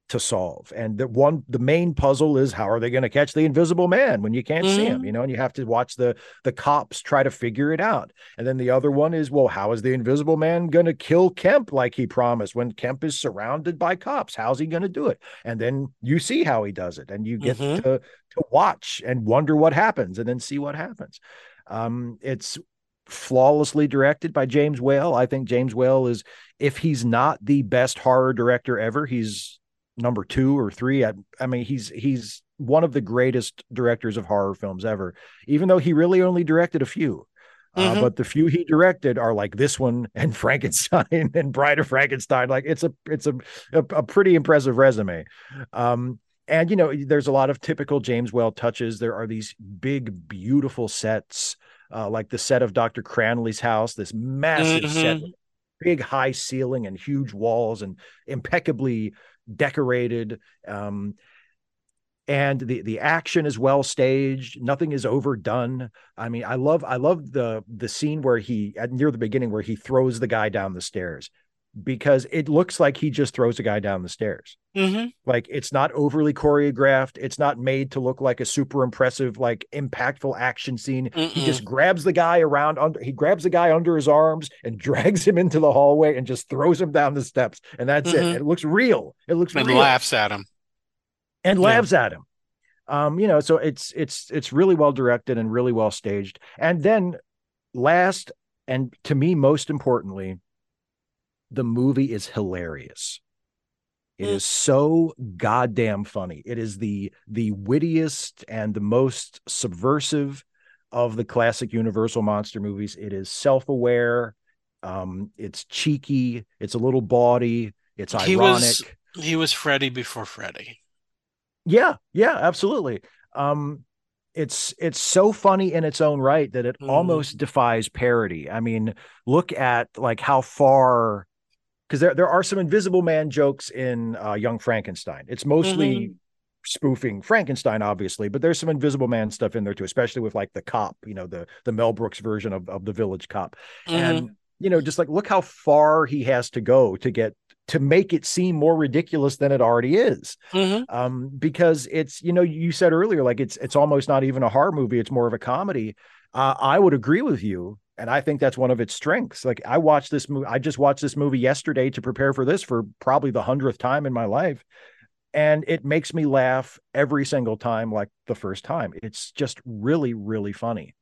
to solve. And the one the main puzzle is how are they going to catch the invisible man when you can't mm-hmm. see him, you know, and you have to watch the the cops try to figure it out. And then the other one is, well, how is the invisible man going to kill Kemp like he promised when Kemp is surrounded by cops? How's he going to do it? And then you see how he does it and you get mm-hmm. to to watch and wonder what happens and then see what happens. Um, it's flawlessly directed by James Whale. I think James Whale is, if he's not the best horror director ever, he's number two or three. I, I mean, he's he's one of the greatest directors of horror films ever. Even though he really only directed a few. Uh, mm-hmm. But the few he directed are like this one and Frankenstein and Bride of Frankenstein. Like it's a it's a a, a pretty impressive resume. Um, and you know, there's a lot of typical James Whale touches. There are these big, beautiful sets uh, like the set of Dr. Cranley's house, this massive mm-hmm. set, big high ceiling and huge walls and impeccably decorated. Um, and the the action is well staged nothing is overdone i mean i love i love the the scene where he near the beginning where he throws the guy down the stairs because it looks like he just throws a guy down the stairs. Mm-hmm. Like it's not overly choreographed. It's not made to look like a super impressive, like impactful action scene. Mm-mm. He just grabs the guy around under. He grabs the guy under his arms and drags him into the hallway and just throws him down the steps. And that's mm-hmm. it. It looks real. It looks real. and real. laughs at him. And yeah. laughs at him. Um, you know, so it's it's it's really well directed and really well staged. And then last and to me most importantly the movie is hilarious. It mm. so goddamn funny. It is the the wittiest and the most subversive of the classic Universal monster movies. It is self-aware. Um, it's cheeky. It's a little bawdy. It's ironic. He was, he was Freddy before Freddy. Yeah, yeah, absolutely. Um, it's it's so funny in its own right that it mm. almost defies parody. I mean, look at like how far because there there are some Invisible Man jokes in uh, Young Frankenstein. It's mostly mm-hmm. spoofing Frankenstein, obviously, but there's some Invisible Man stuff in there too, especially with like the cop, you know, the the Mel Brooks version of of the Village Cop, mm-hmm. and you know, just like look how far he has to go to get to make it seem more ridiculous than it already is mm-hmm. um, because it's you know you said earlier like it's it's almost not even a horror movie it's more of a comedy uh, i would agree with you and I think that's one of its strengths. Like I watched this movie, I just watched this movie yesterday to prepare for this for probably the hundredth time in my life, and it makes me laugh every single time, like the first time. It's just really, really funny.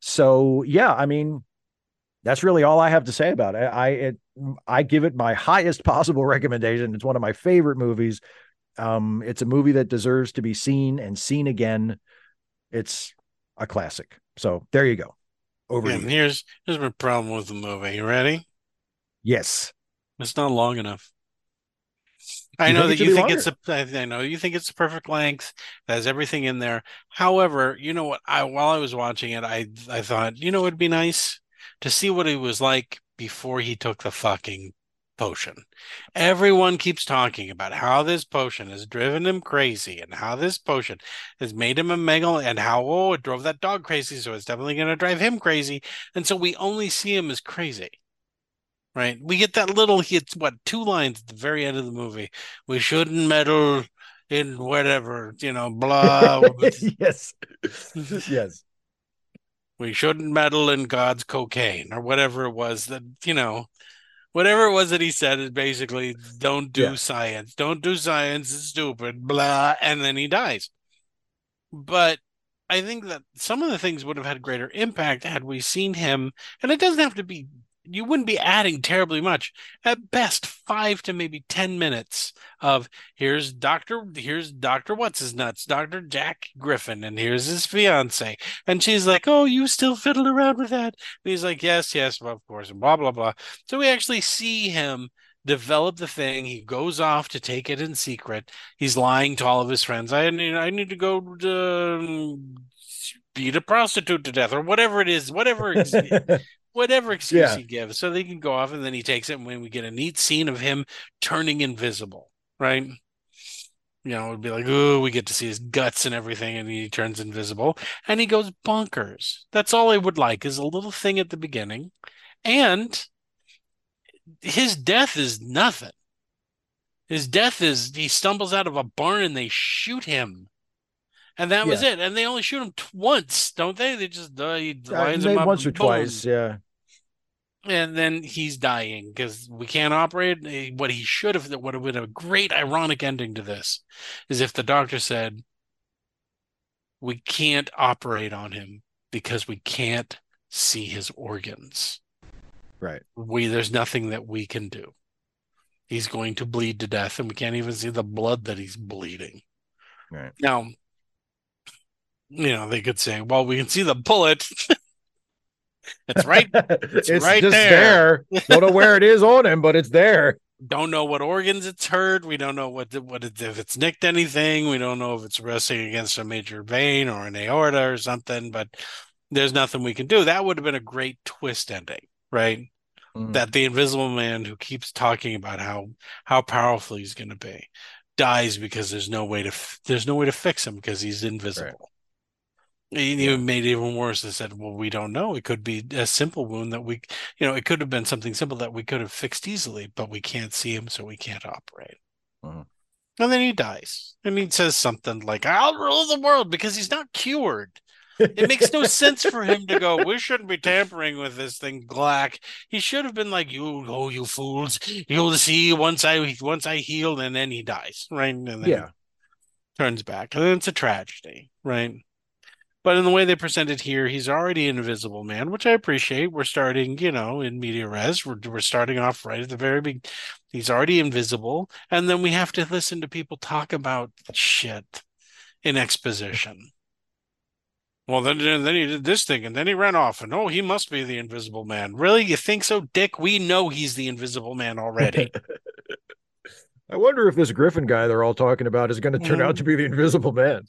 So yeah, I mean, that's really all I have to say about it. I it, I give it my highest possible recommendation. It's one of my favorite movies. Um, it's a movie that deserves to be seen and seen again. It's a classic. So there you go. Over and here's here's my problem with the movie. You ready? Yes. It's not long enough. I know that you think it's a. I know you think it's the perfect length. It has everything in there. However, you know what? I while I was watching it, I I thought, you know, it'd be nice to see what he was like before he took the fucking potion. Everyone keeps talking about how this potion has driven him crazy and how this potion has made him a megal and how, oh, it drove that dog crazy. So it's definitely going to drive him crazy. And so we only see him as crazy. Right. We get that little, it's what, two lines at the very end of the movie. We shouldn't meddle in whatever, you know, blah. yes. yes. We shouldn't meddle in God's cocaine or whatever it was that, you know, whatever it was that he said is basically don't do yeah. science. Don't do science. It's stupid. Blah. And then he dies. But i think that some of the things would have had greater impact had we seen him and it doesn't have to be you wouldn't be adding terribly much. At best, five to maybe ten minutes of here's Doctor here's Doctor What's His Nuts, Doctor Jack Griffin, and here's his fiance, and she's like, "Oh, you still fiddled around with that?" And he's like, "Yes, yes, of course," and blah blah blah. So we actually see him develop the thing. He goes off to take it in secret. He's lying to all of his friends. I need I need to go to beat a prostitute to death or whatever it is, whatever whatever excuse yeah. he gives, so they can go off, and then he takes it. And when we get a neat scene of him turning invisible, right? You know, it'd be like, ooh, we get to see his guts and everything, and he turns invisible, and he goes bonkers. That's all I would like is a little thing at the beginning, and his death is nothing. His death is he stumbles out of a barn and they shoot him. And that was it. And they only shoot him once, don't they? They just uh, he Uh, lines him up once or twice. Yeah. And then he's dying because we can't operate. Eh, What he should have, what would have been a great ironic ending to this, is if the doctor said, "We can't operate on him because we can't see his organs. Right. We there's nothing that we can do. He's going to bleed to death, and we can't even see the blood that he's bleeding." Right. Now, you know, they could say, "Well, we can see the bullet." it's right it's right just there. there. Don't know where it is on him, but it's there. don't know what organs it's hurt. We don't know what what it, if it's nicked anything. We don't know if it's resting against a major vein or an aorta or something. But there's nothing we can do. That would have been a great twist ending, right? Mm. That the Invisible Man who keeps talking about how how powerful he's going to be dies because there's no way to there's no way to fix him because he's invisible. He made it even worse. They said, "Well, we don't know. It could be a simple wound that we, you know, it could have been something simple that we could have fixed easily, but we can't see him, so we can't operate." Mhm. And then he dies, and he says something like, "I'll rule the world," because he's not cured. It makes no sense for him to go. We shouldn't be tampering with this thing, Glack. He should have been like, "You, oh, you fools! You'll see once I once I heal," and then he dies, right? And then yeah. turns back, and then it's a tragedy, right? But in the way they presented here, he's already an invisible man, which I appreciate. We're starting, you know, in media res. We're we're starting off right at the very big. He's already invisible, and then we have to listen to people talk about shit in exposition. Well, then then he did this thing, and then he ran off, and oh, he must be the invisible man. Really, you think so, Dick? We know he's the invisible man already. I wonder if this Griffin guy they're all talking about is going to turn Mm. out to be the Invisible Man.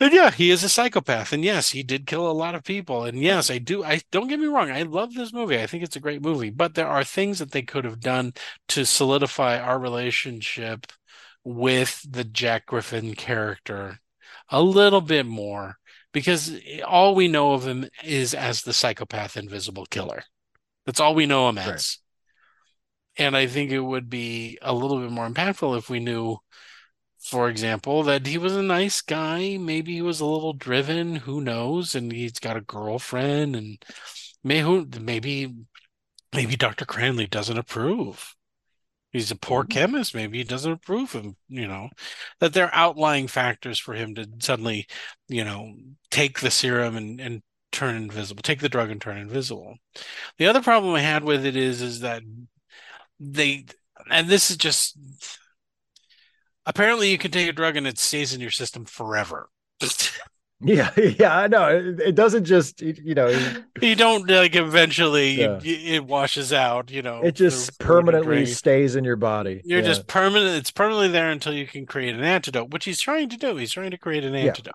But yeah, he is a psychopath, and yes, he did kill a lot of people. And yes, I do. I don't get me wrong. I love this movie. I think it's a great movie. But there are things that they could have done to solidify our relationship with the Jack Griffin character a little bit more, because all we know of him is as the psychopath, invisible killer. That's all we know him Right. as. And I think it would be a little bit more impactful if we knew for example, that he was a nice guy. Maybe he was a little driven. Who knows? And he's got a girlfriend, and may who maybe maybe Dr. Cranley doesn't approve. He's a poor Mhm. chemist. Maybe he doesn't approve him. You know that there are outlying factors for him to suddenly, you know, take the serum and and turn invisible, take the drug and turn invisible. The other problem I had with it is is that they and this is just apparently you can take a drug and it stays in your system forever. Yeah, yeah, I know. It, it doesn't just, you know, you don't like eventually Yeah. you- it washes out, you know. it just permanently stays in your body. You're Yeah. just permanent. It's permanently there until you can create an antidote, which he's trying to do. He's trying to create an Yeah. antidote.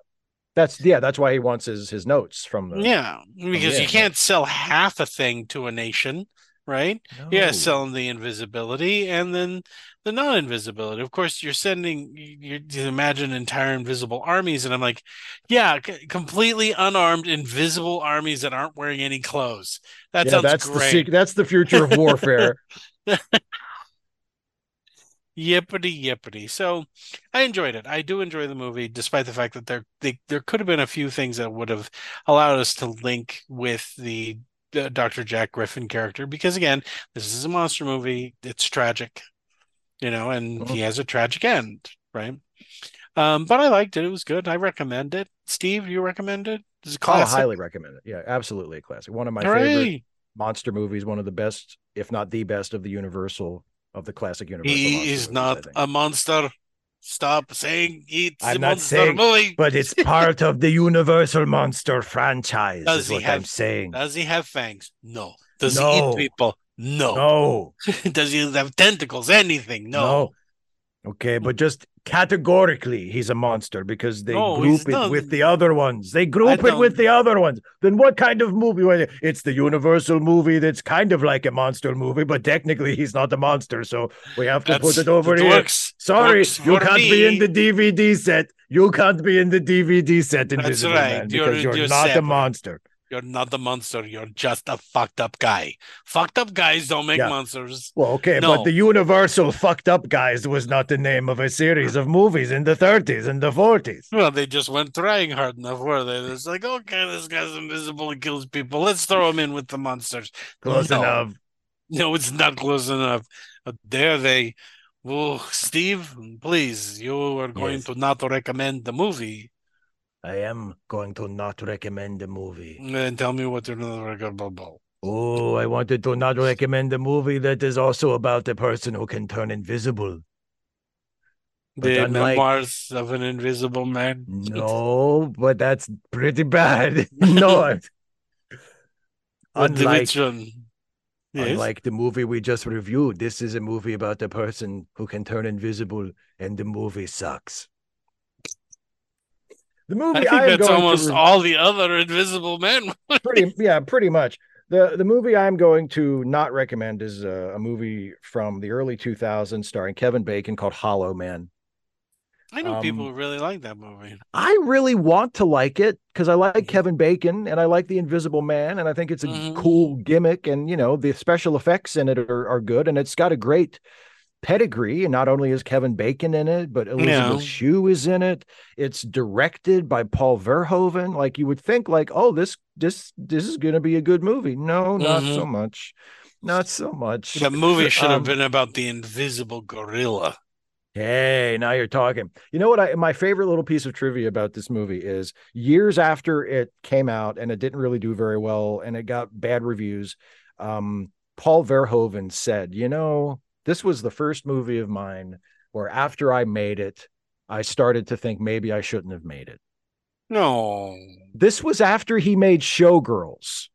that's yeah, that's why he wants his his notes from the Yeah, because oh, yeah, you can't sell half a thing to a nation, right? Yeah, No. selling the invisibility and then the non-invisibility. Of course, you're sending you, you imagine entire invisible armies, and I'm like, yeah, c- completely unarmed invisible armies that aren't wearing any clothes. That yeah, sounds that's the great. sec- that's the future of warfare. Yippity yippity. So I enjoyed it. I do enjoy the movie, despite the fact that there they, there could have been a few things that would have allowed us to link with the, the Dr. Jack Griffin character. Because again, this is a monster movie. It's tragic, you know, and Mhm. he has a tragic end, right? Um, but I liked it. It was good. I recommend it. Steve, you recommend it? It's a I classic. highly recommend it. Yeah, absolutely a classic. One of my favorite monster movies. One of the best, if not the best, of the Universal of the classic Universal. He is movies, not a monster. Stop saying it's I'm a not monster saying- movie. but it's part of the Universal Monster franchise. Does is he what have- I'm saying. Does he have fangs? No. Does he eat people? No. No, Does he have tentacles? Anything? No. Okay, but just categorically, he's a monster because they No, group it not. with the other ones. They group it don't- with the other ones. Then what kind of movie? It's the Universal movie that's kind of like a monster movie, but technically he's not a monster, so we have to That's- put it over it here. works. Sorry, works you can't be in the DVD set. You can't be in the DVD set, That's Invisible right. Man, You're- because you're, you're not a monster. You're not the monster. You're just a fucked up guy. Fucked up guys don't make Yeah. monsters. Well, okay, No. but the Universal fucked up guys was not the name of a series of movies in the 30s and the 40s. Well, they just weren't trying hard enough, were they? It's like, okay, this guy's invisible and kills people. Let's throw him in with the monsters. Close No. enough. No, it's not close enough. Dare they? Oh, Steve, please, you are going Yes. to not recommend the movie. I am going to not recommend the movie. And tell me what you're not recommend. Oh, I wanted to not recommend a movie that is also about a person who can turn invisible. But The unlike- memoirs of an invisible man. No, but that's pretty bad. no. Unlike? Yes. unlike the movie we just reviewed, this is a movie about a person who can turn invisible, and the movie sucks. The I movie think I am that's going almost re- all the other invisible men. pretty yeah pretty much the the movie i'm going to not recommend is a, a movie from the early 2000s starring kevin bacon called hollow man I know Um, people really like that movie. i really want to like it because i like Mhm. kevin bacon and i like the invisible man and i think it's a Mhm. cool gimmick and you know the special effects in it are, are good and it's got a great pedigree and not only is kevin bacon in it but elizabeth shue is in it it's directed by paul verhoeven like you would think like oh this this this is going to be a good movie no not Mhm. so much not so much The movie should have Um, been about the invisible gorilla. Hey, now you're talking. You know what? I my favorite little piece of trivia about this movie is years after it came out and it didn't really do very well and it got bad reviews. Um, Paul Verhoeven said, "You know, this was the first movie of mine where after I made it, I started to think maybe I shouldn't have made it." No. This was after he made Showgirls.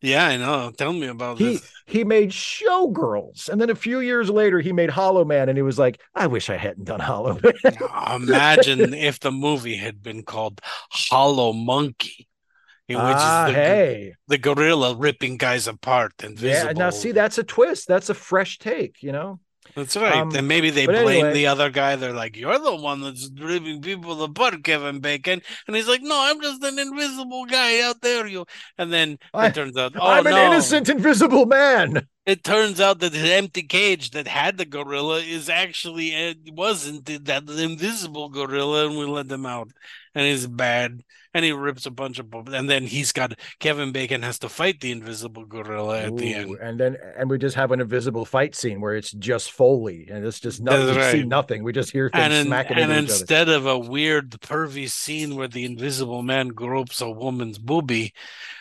Yeah, I know. Tell me about He this. he made Showgirls, and then a few years later he made Hollow Man, and he was like, "I wish I hadn't done Hollow Man." Imagine if the movie had been called Hollow Monkey, in which ah, is the, hey. the gorilla ripping guys apart and Yeah, now see that's a twist. That's a fresh take, you know. That's right. Um, and maybe they blame anyway- the other guy. They're like, "You're the one that's ripping people apart, Kevin Bacon," and he's like, "No, I'm just an invisible guy out there." You. And then I- it turns out, oh I'm an no! innocent, invisible man. It turns out that the empty cage that had the gorilla is actually it wasn't the- that invisible gorilla, and we let them out, and he's bad, and he rips a bunch of, and then he's got Kevin Bacon has to fight the invisible gorilla at the end. and then and we just have an invisible fight scene where it's just Foley, and it's just nothing. That's We see nothing. We just hear things And, in, smacking and into each other. instead of a weird pervy scene where the invisible man gropes a woman's boobie,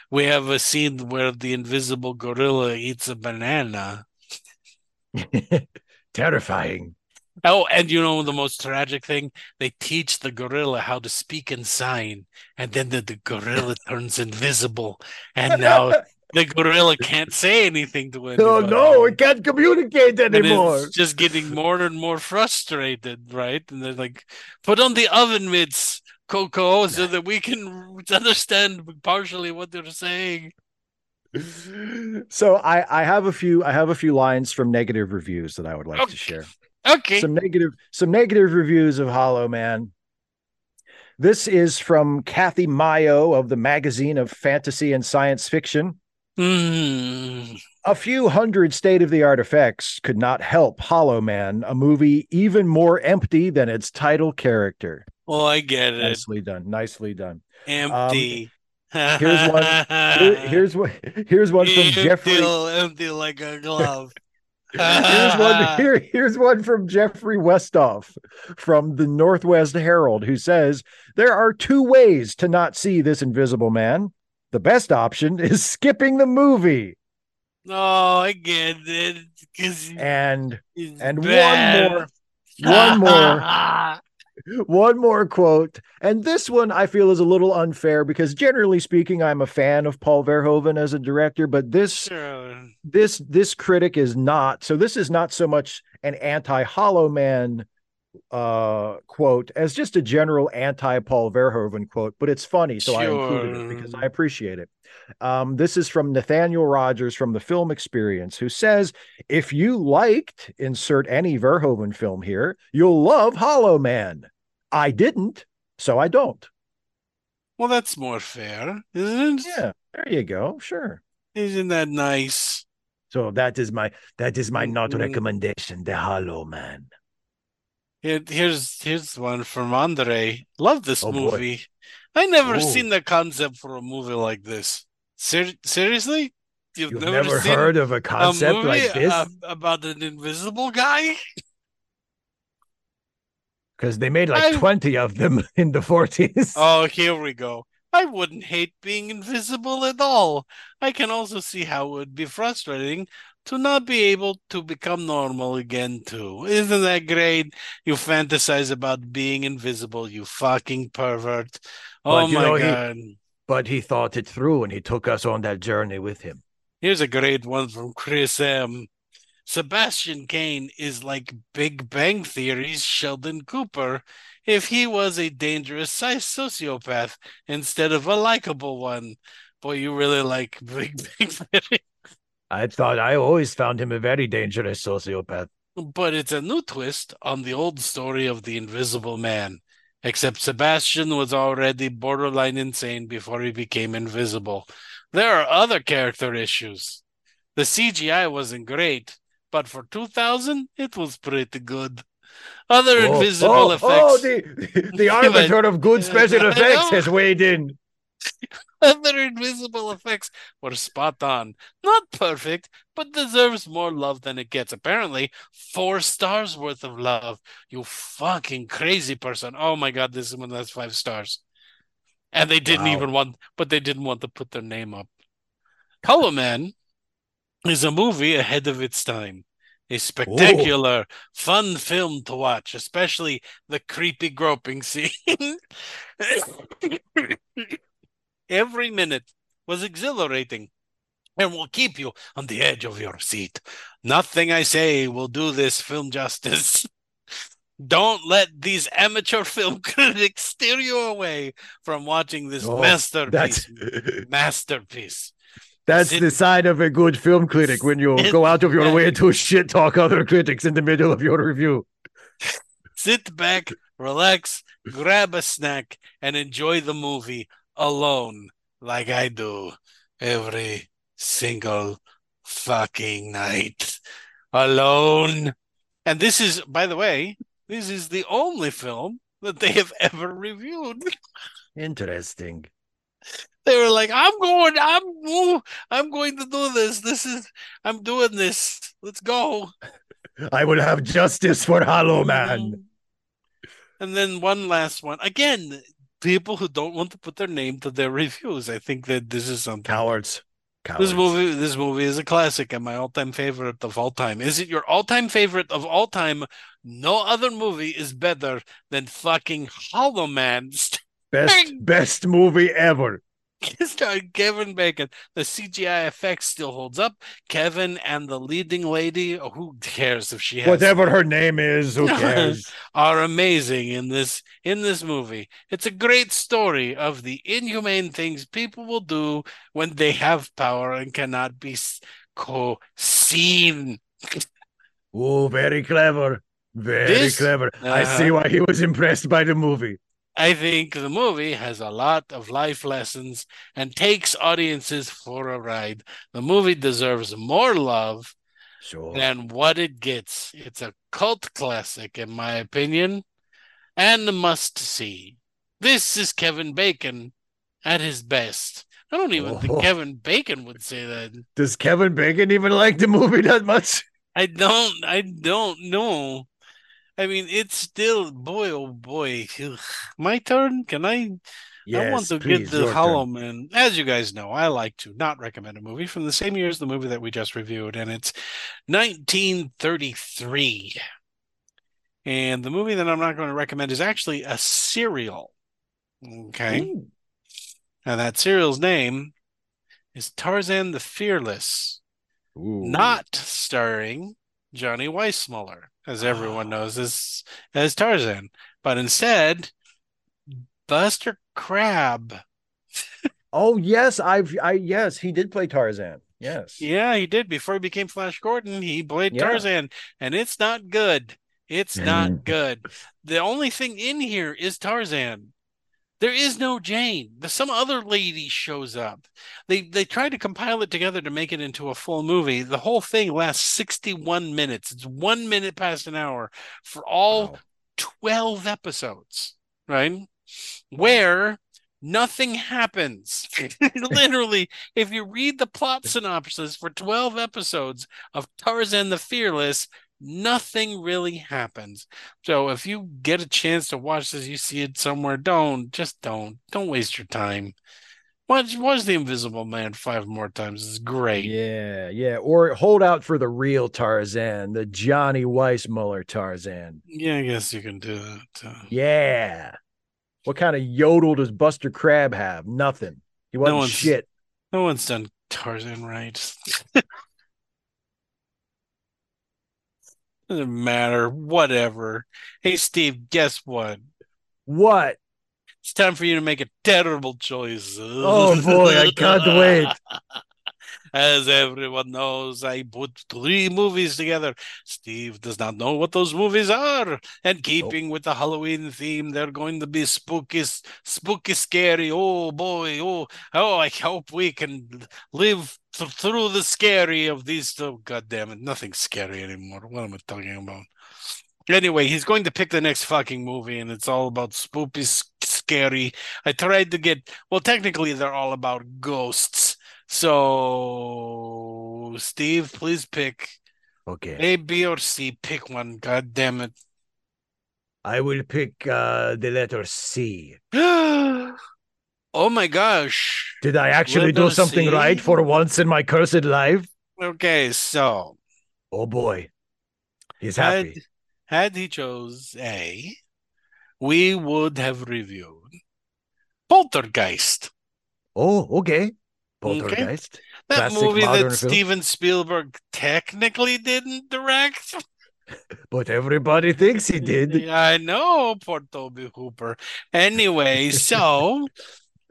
we have a scene where the invisible gorilla eats a banana. Terrifying. Oh, and you know the most tragic thing? They teach the gorilla how to speak and sign, and then the, the gorilla turns invisible, and now the gorilla can't say anything to anybody. Oh no, it can't communicate anymore. it's just getting more and more frustrated, right? And they're like, put on the oven mitts, Coco, so that we can understand partially what they're saying. So I I have a few I have a few lines from negative reviews that I would like Okay. to share. Okay. some negative some negative reviews of hollow man this is from kathi maio of the magazine of fantasy and science fiction Hmm. a few hundred state-of-the-art effects could not help hollow man a movie even more empty than its title character Oh, I get it. nicely done nicely done Empty. here's one- Here- here's what here's one from empty, jeffrey empty like a glove. Here's one here, here's one from Jeffrey Westhoff from the Northwest Herald who says there are two ways to not see this invisible man. The best option is skipping the movie. No, I get it. 'cause And and bad. one more one more one more quote. And this one I feel is a little unfair because generally speaking I'm a fan of Paul Verhoeven as a director, but this Sure. this this critic is not so this is not so much an anti-hollow man uh quote as just a general anti-paul verhoeven quote but it's funny so i included it because i appreciate it um this is from nathaniel rogers from the film experience who says if you liked insert any verhoeven film here you'll love hollow man i didn't so i don't Well, that's more fair, isn't it? Yeah, there you go. Sure. Isn't that nice? So that is my that is my not Mhm. recommendation, The Hollow Man. Here, here's here's one from Andre. Love this Oh, boy. movie. I never Ooh. seen the concept for a movie like this. Ser- seriously? You've, You've never, seen heard of a a concept movie like this? about an invisible guy? Because they made like I- 20 of them in the 40s. Oh, here we go. I wouldn't hate being invisible at all. I can also see how it would be frustrating to not be able to become normal again, too. Isn't that great? You fantasize about being invisible, you fucking pervert. Oh But, you my know, he- god. But he thought it through and he took us on that journey with him. Here's a great one from Chris M. Sebastian Caine is like Big Bang Theory's Sheldon Cooper if he was a dangerous sociopath instead of a likable one. Boy, you really like Big Bang Theory. I thought I always found him a very dangerous sociopath. But it's a new twist on the old story of the Invisible Man. Except Sebastian was already borderline insane before he became invisible. There are other character issues. The CGI wasn't great, but for 2000, it was pretty good. Other Oh, invisible oh, oh effects. Oh, the, the arbiter of good special effects has weighed in. Other invisible effects were spot on. Not perfect, but deserves more love than it gets. Apparently, four stars worth of love. You fucking crazy person. Oh my god, this is one that's five stars. And they didn't Wow. even want, but they didn't want to put their name up. Hollow Man is a movie ahead of its time. A spectacular, oh. fun film to watch, especially the creepy groping scene. Every minute was exhilarating and will keep you on the edge of your seat. Nothing I say will do this film justice. Don't let these amateur film critics steer you away from watching this Oh, masterpiece. Masterpiece. That's Sit- the sign of a good film critic when you Sit go out of your back. way to shit talk other critics in the middle of your review. Sit back, relax, grab a snack, and enjoy the movie alone, like I do every single fucking night. Alone. And this is, by the way, this is the only film that they have ever reviewed. Interesting. They were like, "I'm going, I'm, ooh, I'm going to do this. This is, I'm doing this. Let's go." I will have justice for Hollow Man. And then one last one. Again, people who don't want to put their name to their reviews. I think that this is something. Cowards. Cowards. This movie, this movie is a classic and my all-time favorite of all time. Is it your all-time favorite of all time? No other movie is better than fucking Hollow Man, Best best movie ever. starring Kevin Bacon. The CGI effects still holds up. Kevin and the leading lady, oh, who cares if she has Whatever her name is, who cares? are amazing in this in this movie. It's a great story of the inhumane things people will do when they have power and cannot be co- seen. oh, very clever. Very This- clever. I Uh-huh. see why he was impressed by the movie. I think the movie has a lot of life lessons and takes audiences for a ride. The movie deserves more love Sure. than what it gets. It's a cult classic, in my opinion, and a must see. This is Kevin Bacon at his best. I don't even Oh. think Kevin Bacon would say that. Does Kevin Bacon even like the movie that much? I don't. I don't know. I mean, it's still boy, oh boy. My turn. Can I? I want to please, get the Hollow. Man. As you guys know, I like to not recommend a movie from the same year as the movie that we just reviewed, and it's 1933. And the movie that I'm not going to recommend is actually a serial. Okay. Ooh. And that serial's name is Tarzan the Fearless, Ooh. not starring Johnny Weissmuller, as everyone knows as, as Tarzan, but instead Buster Crabbe. Oh yes, I've I yes, he did play Tarzan. Yes. Yeah, he did. Before he became Flash Gordon, he played Yeah. Tarzan, and it's not good. It's not Mm. good. The only thing in here is Tarzan. There is no Jane. There's some other lady shows up. They they tried to compile it together to make it into a full movie. The whole thing lasts 61 minutes. It's one minute past an hour for all Wow. 12 episodes, right? Where nothing happens. Literally, if you read the plot synopsis for 12 episodes of Tarzan the Fearless, nothing really happens. So if you get a chance to watch this, you see it somewhere, don't, just don't. Don't waste your time. Watch, watch The Invisible Man five more times. It's great. Yeah, yeah. Or hold out for the real Tarzan, the Johnny Weissmuller Tarzan. Yeah, I guess you can do that. uh, Yeah. What kind of yodel does Buster Crabbe have? Nothing. He wasn't one's- shit. No one's done Tarzan right. Doesn't matter. Whatever. Hey, Steve, guess what? What? It's time for you to make a terrible choice. Oh boy, I can't wait. As everyone knows, I put three movies together. Steve does not know what those movies are. And keeping with the Halloween theme, they're going to be spooky, spooky, scary. Oh boy, oh, oh, I hope we can live th- through the scary of these. Oh, God damn it, nothing's scary anymore. What am I talking about? Anyway, he's going to pick the next fucking movie, and it's all about spooky, scary. I tried to get, well, technically, they're all about ghosts. So, Steve, please pick Okay. A, B, or C. Pick one. God damn it. I will pick uh the letter C. oh my gosh. Did I actually do something C? right for once in my cursed life? Okay, so Oh boy. He's had, happy. had he chose A, we would have reviewed Poltergeist. Oh, okay. Okay. Poltergeist. That Classic movie that film. Steven Spielberg technically didn't direct. But everybody thinks he did. Yeah, I know, poor Tobe Hooper. Anyway, so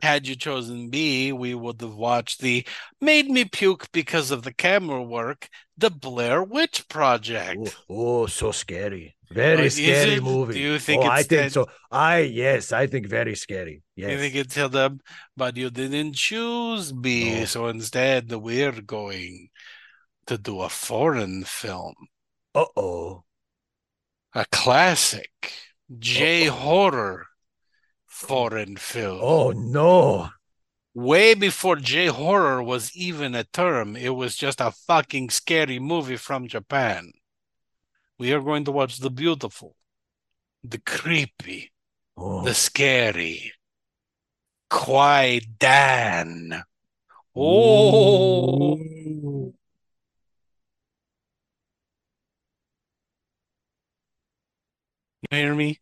had you chosen B, we would have watched the made me puke because of the camera work, the Blair Witch Project. Oh, oh, so scary. Oh, Very scary it? movie. Do you think oh, I think that- so. I yes, I think very scary. Yes. You think it's held up, but you didn't choose B, No. so instead we're going to do a foreign film, uh oh. a classic J horror foreign film. Oh no. way before J horror was even a term. It was just a fucking scary movie from Japan. We are going to watch the beautiful, the creepy, Oh. the scary, Kwai Dan. Oh, Ooh. you hear me?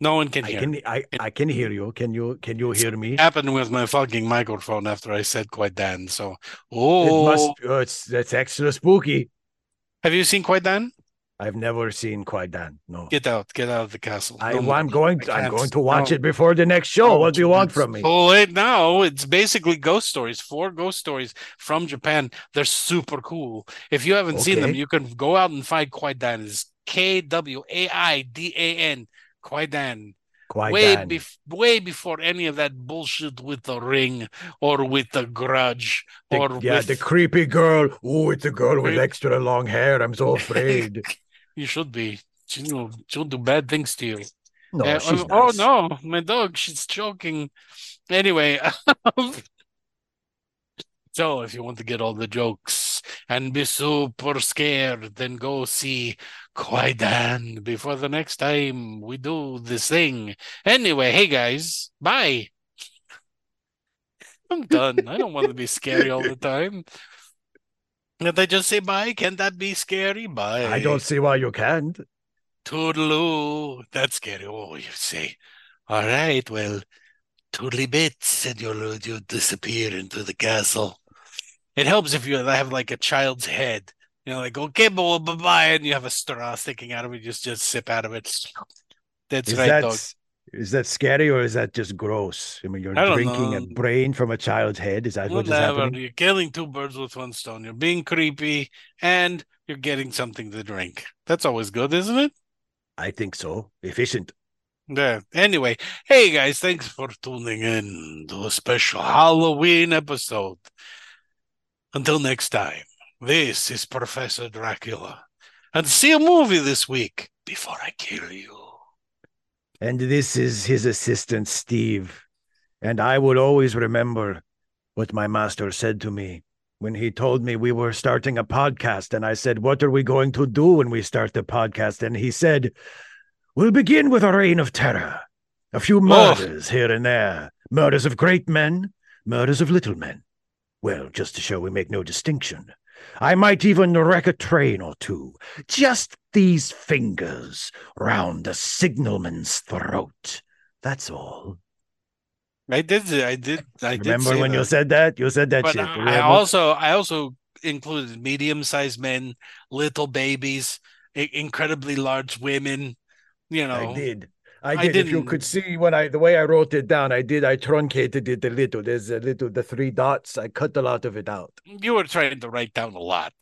No one can I hear. can I, I can hear you. Can you can you hear me? Happened with my fucking microphone after I said Kwaidan. So, It oh, must oh, it's that's extra spooky. have you seen Kwaidan? I've never seen Kwaidan. No. Get out, get out of the castle. I, I'm going I I'm going to watch no. it before the next show. Oh, what do you want from me? Oh, wait, no, it's basically ghost stories, four ghost stories from Japan. They're super cool. If you haven't seen them, you can go out and find Kwaidan. It's K W A I D A N. Kwaidan. Kwai Way, bef- way before any of that bullshit with the ring or with the grudge The- or yeah, with... the creepy girl. Oh, it's a girl with extra long hair. I'm so afraid. You should be. She, will she'll do bad things to you. No, Uh, she's oh nice. no, my dog, she's choking. Anyway, so if you want to get all the jokes and be super scared, then go see Kwaidan before the next time we do this thing. Anyway, hey guys, bye. I'm done. I don't want to be scary all the time. Can't I just say bye? Can't that be scary? Bye. I don't see why you can't. Toodaloo. That's scary. Oh, you say. All right, well, toodly bits, and you'll you disappear into the castle. It helps if you have like a child's head. You know, like okay, bye bye, and you have a straw sticking out of it. Just just sip out of it. That's Is right, that is that scary or is that just gross? I mean, you're I drinking a brain from a child's head. Is that what is Whatever. happening? You're killing two birds with one stone. You're being creepy, and you're getting something to drink. That's always good, isn't it? I think so. Efficient. Yeah. Anyway, hey guys, thanks for tuning in to a special Halloween episode. Until next time, this is Professor Dracula. And see a movie this week before I kill you. And this is his assistant, Steve. And I will always remember what my master said to me when he told me we were starting a podcast. And I said, What are we going to do when we start the podcast? And he said, We'll begin with a reign of terror. A few oh. murders oh. here and there. Murders of great men, murders of little men. Well, just to show we make no distinction. I might even wreck a train or two. Just these fingers round a signalman's throat. That's all. I did. I did. I did. remember did when that. you said that. You said that but shit. I, I also, I also included medium-sized men, little babies, incredibly large women. You know, I did. I did. I if you could see when I the way I wrote it down, I did. I truncated it a little. There's a little the three dots. I cut a lot of it out. You were trying to write down a lot,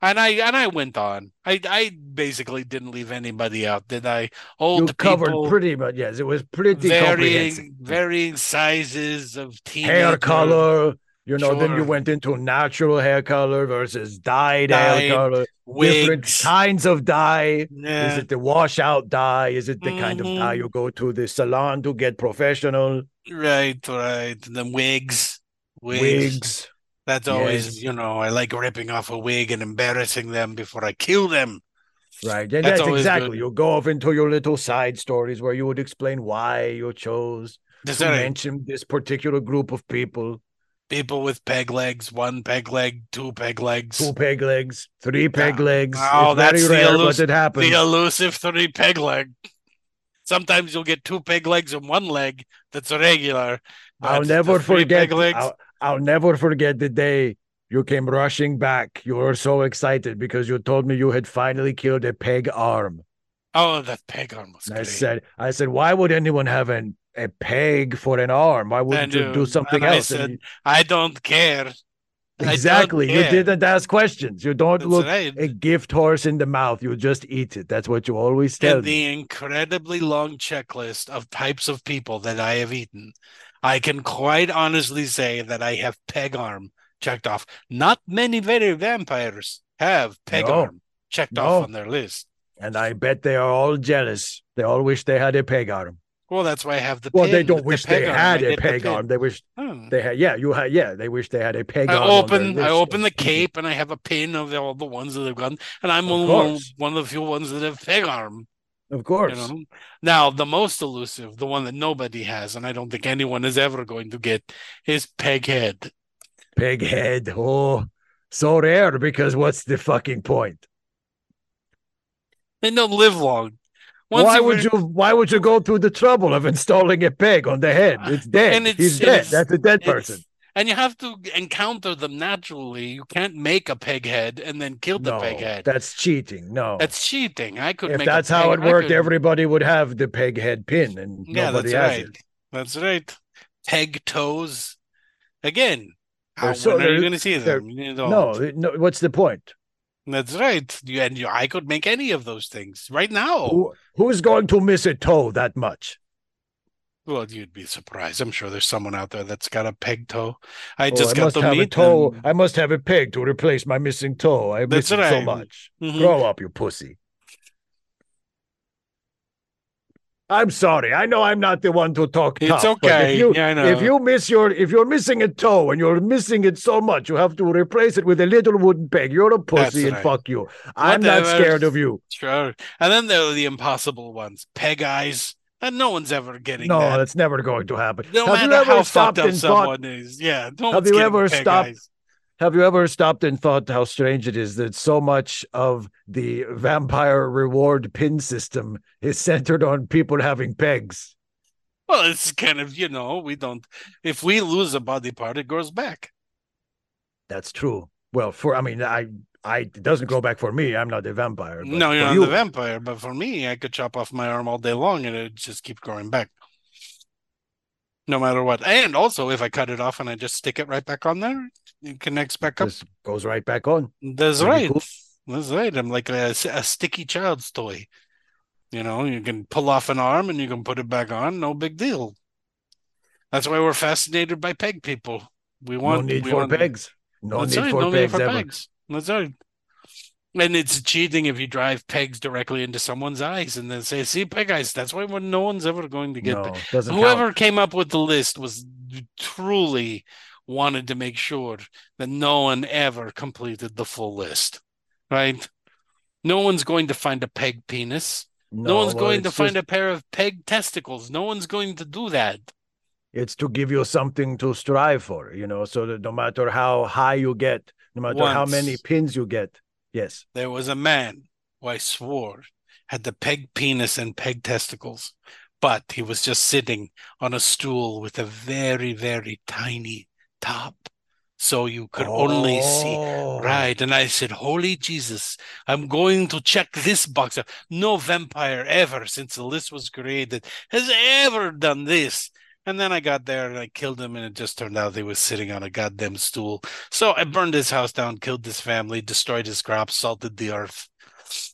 and I and I went on. I I basically didn't leave anybody out, did I? Old you covered people, pretty much. Yes, it was pretty varying varying sizes of teenager. hair color. You know, sure. then you went into natural hair color versus dyed, dyed hair color, wigs. different kinds of dye. Yeah. Is it the washout dye? Is it the mm-hmm. kind of dye mm-hmm. you go to the salon to get professional? Right, right. The wigs. Wigs. wigs. That's always, yes. you know, I like ripping off a wig and embarrassing them before I kill them. Right. And that's, that's exactly. Good. You go off into your little side stories where you would explain why you chose to mention this particular group of people people with peg legs, one peg leg, two peg legs, two peg legs, three peg yeah. legs. Oh, it's that's very rare, happens. The elusive three peg leg. Sometimes you'll get two peg legs and one leg that's regular. I'll never forget. I'll, I'll never forget the day you came rushing back. You were so excited because you told me you had finally killed a peg arm. Oh, that peg arm was. I said, I said, why would anyone have an a peg for an arm. Why wouldn't you do something else? I said, I don't care. Exactly. Don't care. You didn't ask questions. You don't That's look right. a gift horse in the mouth. You just eat it. That's what you always tell and the incredibly long checklist of types of people that I have eaten, I can quite honestly say that I have peg arm checked off. Not many very vampires have peg no. arm checked no. off on their list. And I bet they are all jealous. They all wish they had a peg arm. Well, that's why I have the. Well, they don't wish the they had a peg the arm. They wish hmm. they had. Yeah, you had. Yeah, they wish they had a peg I arm. Open. I open the cape and I have a pin of all the ones that have gone, and I'm one, one of the few ones that have peg arm. Of course. You know? Now, the most elusive, the one that nobody has, and I don't think anyone is ever going to get, is peg head. Peg head. Oh, so rare because what's the fucking point? They don't live long. Once why would you why would you go through the trouble of installing a peg on the head? It's dead. And it's, He's dead. That's a dead person. And you have to encounter them naturally. You can't make a peg head and then kill the no, peg head. That's cheating. No. That's cheating. I could if that's how it worked, could... everybody would have the peg head pin and yeah, nobody that's has right. it. That's right. Peg toes. Again, how, so, when are you going to see them? No, no, what's the point? That's right. You, and you, I could make any of those things right now. Who, who's going to miss a toe that much? Well, you'd be surprised. I'm sure there's someone out there that's got a peg toe. I oh, just I got the meat. toe. And... I must have a peg to replace my missing toe. I miss it right. so much. Mm-hmm. Grow up, you pussy. I'm sorry. I know I'm not the one to talk it's tough. It's okay. If you, yeah, I know. if you miss your, if you're missing a toe and you're missing it so much, you have to replace it with a little wooden peg. You're a pussy and fuck you. I'm not scared of you. Sure. And then there are the impossible ones, peg eyes. And no one's ever getting no, that. that's never going to happen. No have matter how fucked up someone thought, is. Yeah. No have you ever stopped? Eyes. Have you ever stopped and thought how strange it is that so much of the vampire reward pin system is centered on people having pegs? Well, it's kind of, you know, we don't, if we lose a body part, it goes back. That's true. Well, for, I mean, I, I, it doesn't go back for me. I'm not a vampire. No, you're not you, the vampire, but for me, I could chop off my arm all day long and it just keep growing back no matter what. And also, if I cut it off and I just stick it right back on there, it connects back up. Just goes right back on. That's right. Cool. That's right. I'm like a, a sticky child's toy. You know, you can pull off an arm and you can put it back on, no big deal. That's why we're fascinated by peg people. We want no need we for want, pegs. No need right, for no need pegs for ever. pegs. That's right. And it's cheating if you drive pegs directly into someone's eyes and then say, "See, peg eyes." That's why no one's ever going to get No, whoever count. came up with the list was truly wanted to make sure that no one ever completed the full list right no one's going to find a peg penis no, one's well, going to it's find a pair of peg testicles no one's going to do that It's to give you something to strive for, you know, so that no matter how high you get, no matter how many pins you get, yes. there was a man who i swore had the peg penis and peg testicles but he was just sitting on a stool with a very very tiny top so you could only see Oh. Right. And I said, Holy Jesus, I'm going to check this box. No vampire ever, since the list was created, has ever done this. And then I got there and I killed him, and it just turned out he was sitting on a goddamn stool. So I burned his house down, killed his family, destroyed his crops, salted the earth.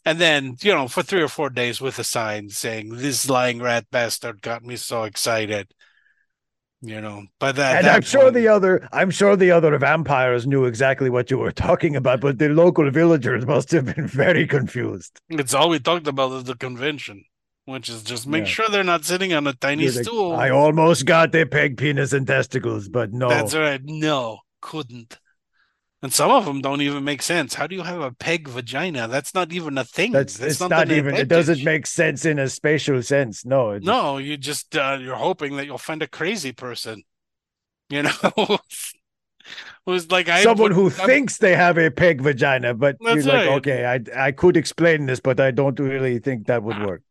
And then, you know, for three or four days with a sign saying, This lying rat bastard got me so excited. You know, by that, and that I'm sure the other, I'm sure the other vampires knew exactly what you were talking about, but the local villagers must have been very confused. It's all we talked about at the convention, which is just make Yeah. sure they're not sitting on a tiny You're like, stool. I almost got the peg penis and testicles, but no. That's right. No, couldn't. And some of them don't even make sense. How do you have a peg vagina? That's not even a thing. That's it's not even. It doesn't make sense in a spatial sense. No. it- No, you just uh, you're hoping that you'll find a crazy person. You know, who's like I someone would- who I'm- thinks they have a peg vagina, but you're That's like, right. okay, I I could explain this, but I don't really think that would Ah, work.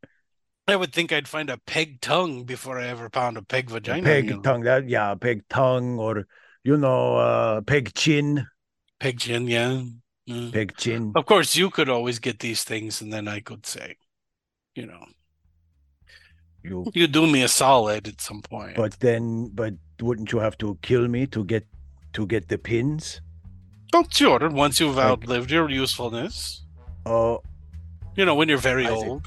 I would think I'd find a peg tongue before I ever found a peg vagina. peg you know. tongue, that yeah, peg tongue, or you know, uh, peg chin, peg chin, yeah. Peg chin. Of course, you could always get these things, and then I could say, you know, You, you do me a solid at some point. but then, but wouldn't you have to kill me to get to get the pins? oh, sure. Once you've Like- outlived your usefulness, Uh, you know, when you're very old.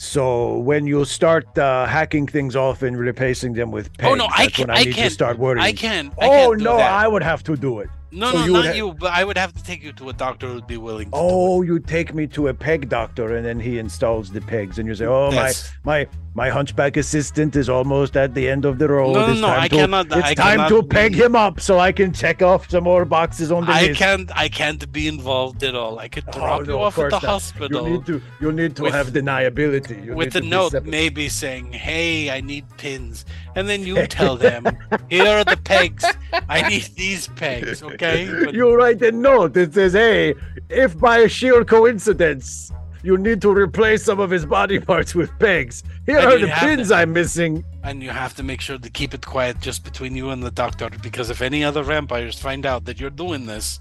So when you start uh, hacking things off and replacing them with pegs, Oh, no, I can- I, I need to can't- start worrying. I can. I oh can't do no, that. I would have to do it. No, so no, you not ha- you. But I would have to take you to a doctor who'd be willing Oh, you take me to a peg doctor, and then he installs the pegs, and you say, "Oh it. my, my, my hunchback assistant is almost at the end of the road. No, no, it's no, time I to, cannot- It's I time to peg be- him up so I can check off some more boxes on the I list. can't. I can't be involved at all. I could Oh, drop no, you of off at the not. hospital. You need to, you need to With- have deniability. You with need a note maybe saying, "Hey, I need pins," and then you tell them, "Here are the pegs. I need these pegs." Okay, But- You write a note that says, "Hey, if by sheer coincidence you need to replace some of his body parts with pegs, here And are the pins I'm missing." and you have to make sure to keep it quiet just between you and the doctor, because if any other vampires find out that you're doing this,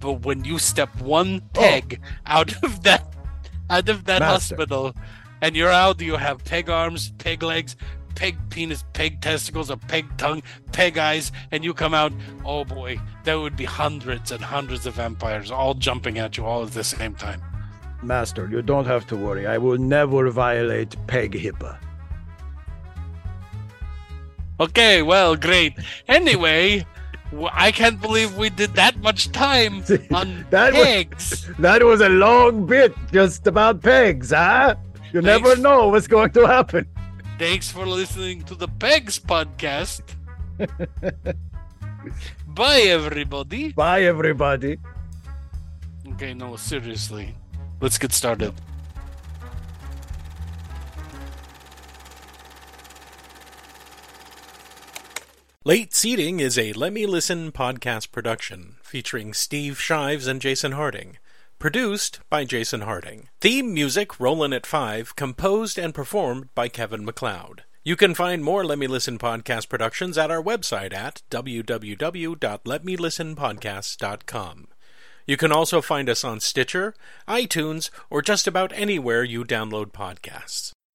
but when you step one oh. peg out of that out of that Master. hospital, and you're out, you have peg arms, peg legs. Peg penis, peg testicles, a peg tongue, peg eyes, and you come out. Oh boy, there would be hundreds and hundreds of vampires all jumping at you all at the same time. Master, you don't have to worry. I will never violate peg HIPAA. Okay, well, great. Anyway, I can't believe we did that much time on That was- pegs. That was a long bit just about pegs, huh? You never know what's going to happen. Thanks for listening to the Pegs podcast. Bye, everybody. Bye, everybody. Okay, no, seriously. Let's get started. Late Seating is a Let Me Listen podcast production featuring Steve Shives and Jason Harding. Produced by Jason Harding. Theme music Rollin' at 5, composed and performed by Kevin MacLeod. You can find more Let Me Listen podcast productions at our website at www.letmelistenpodcasts.com. You can also find us on Stitcher, iTunes, or just about anywhere you download podcasts.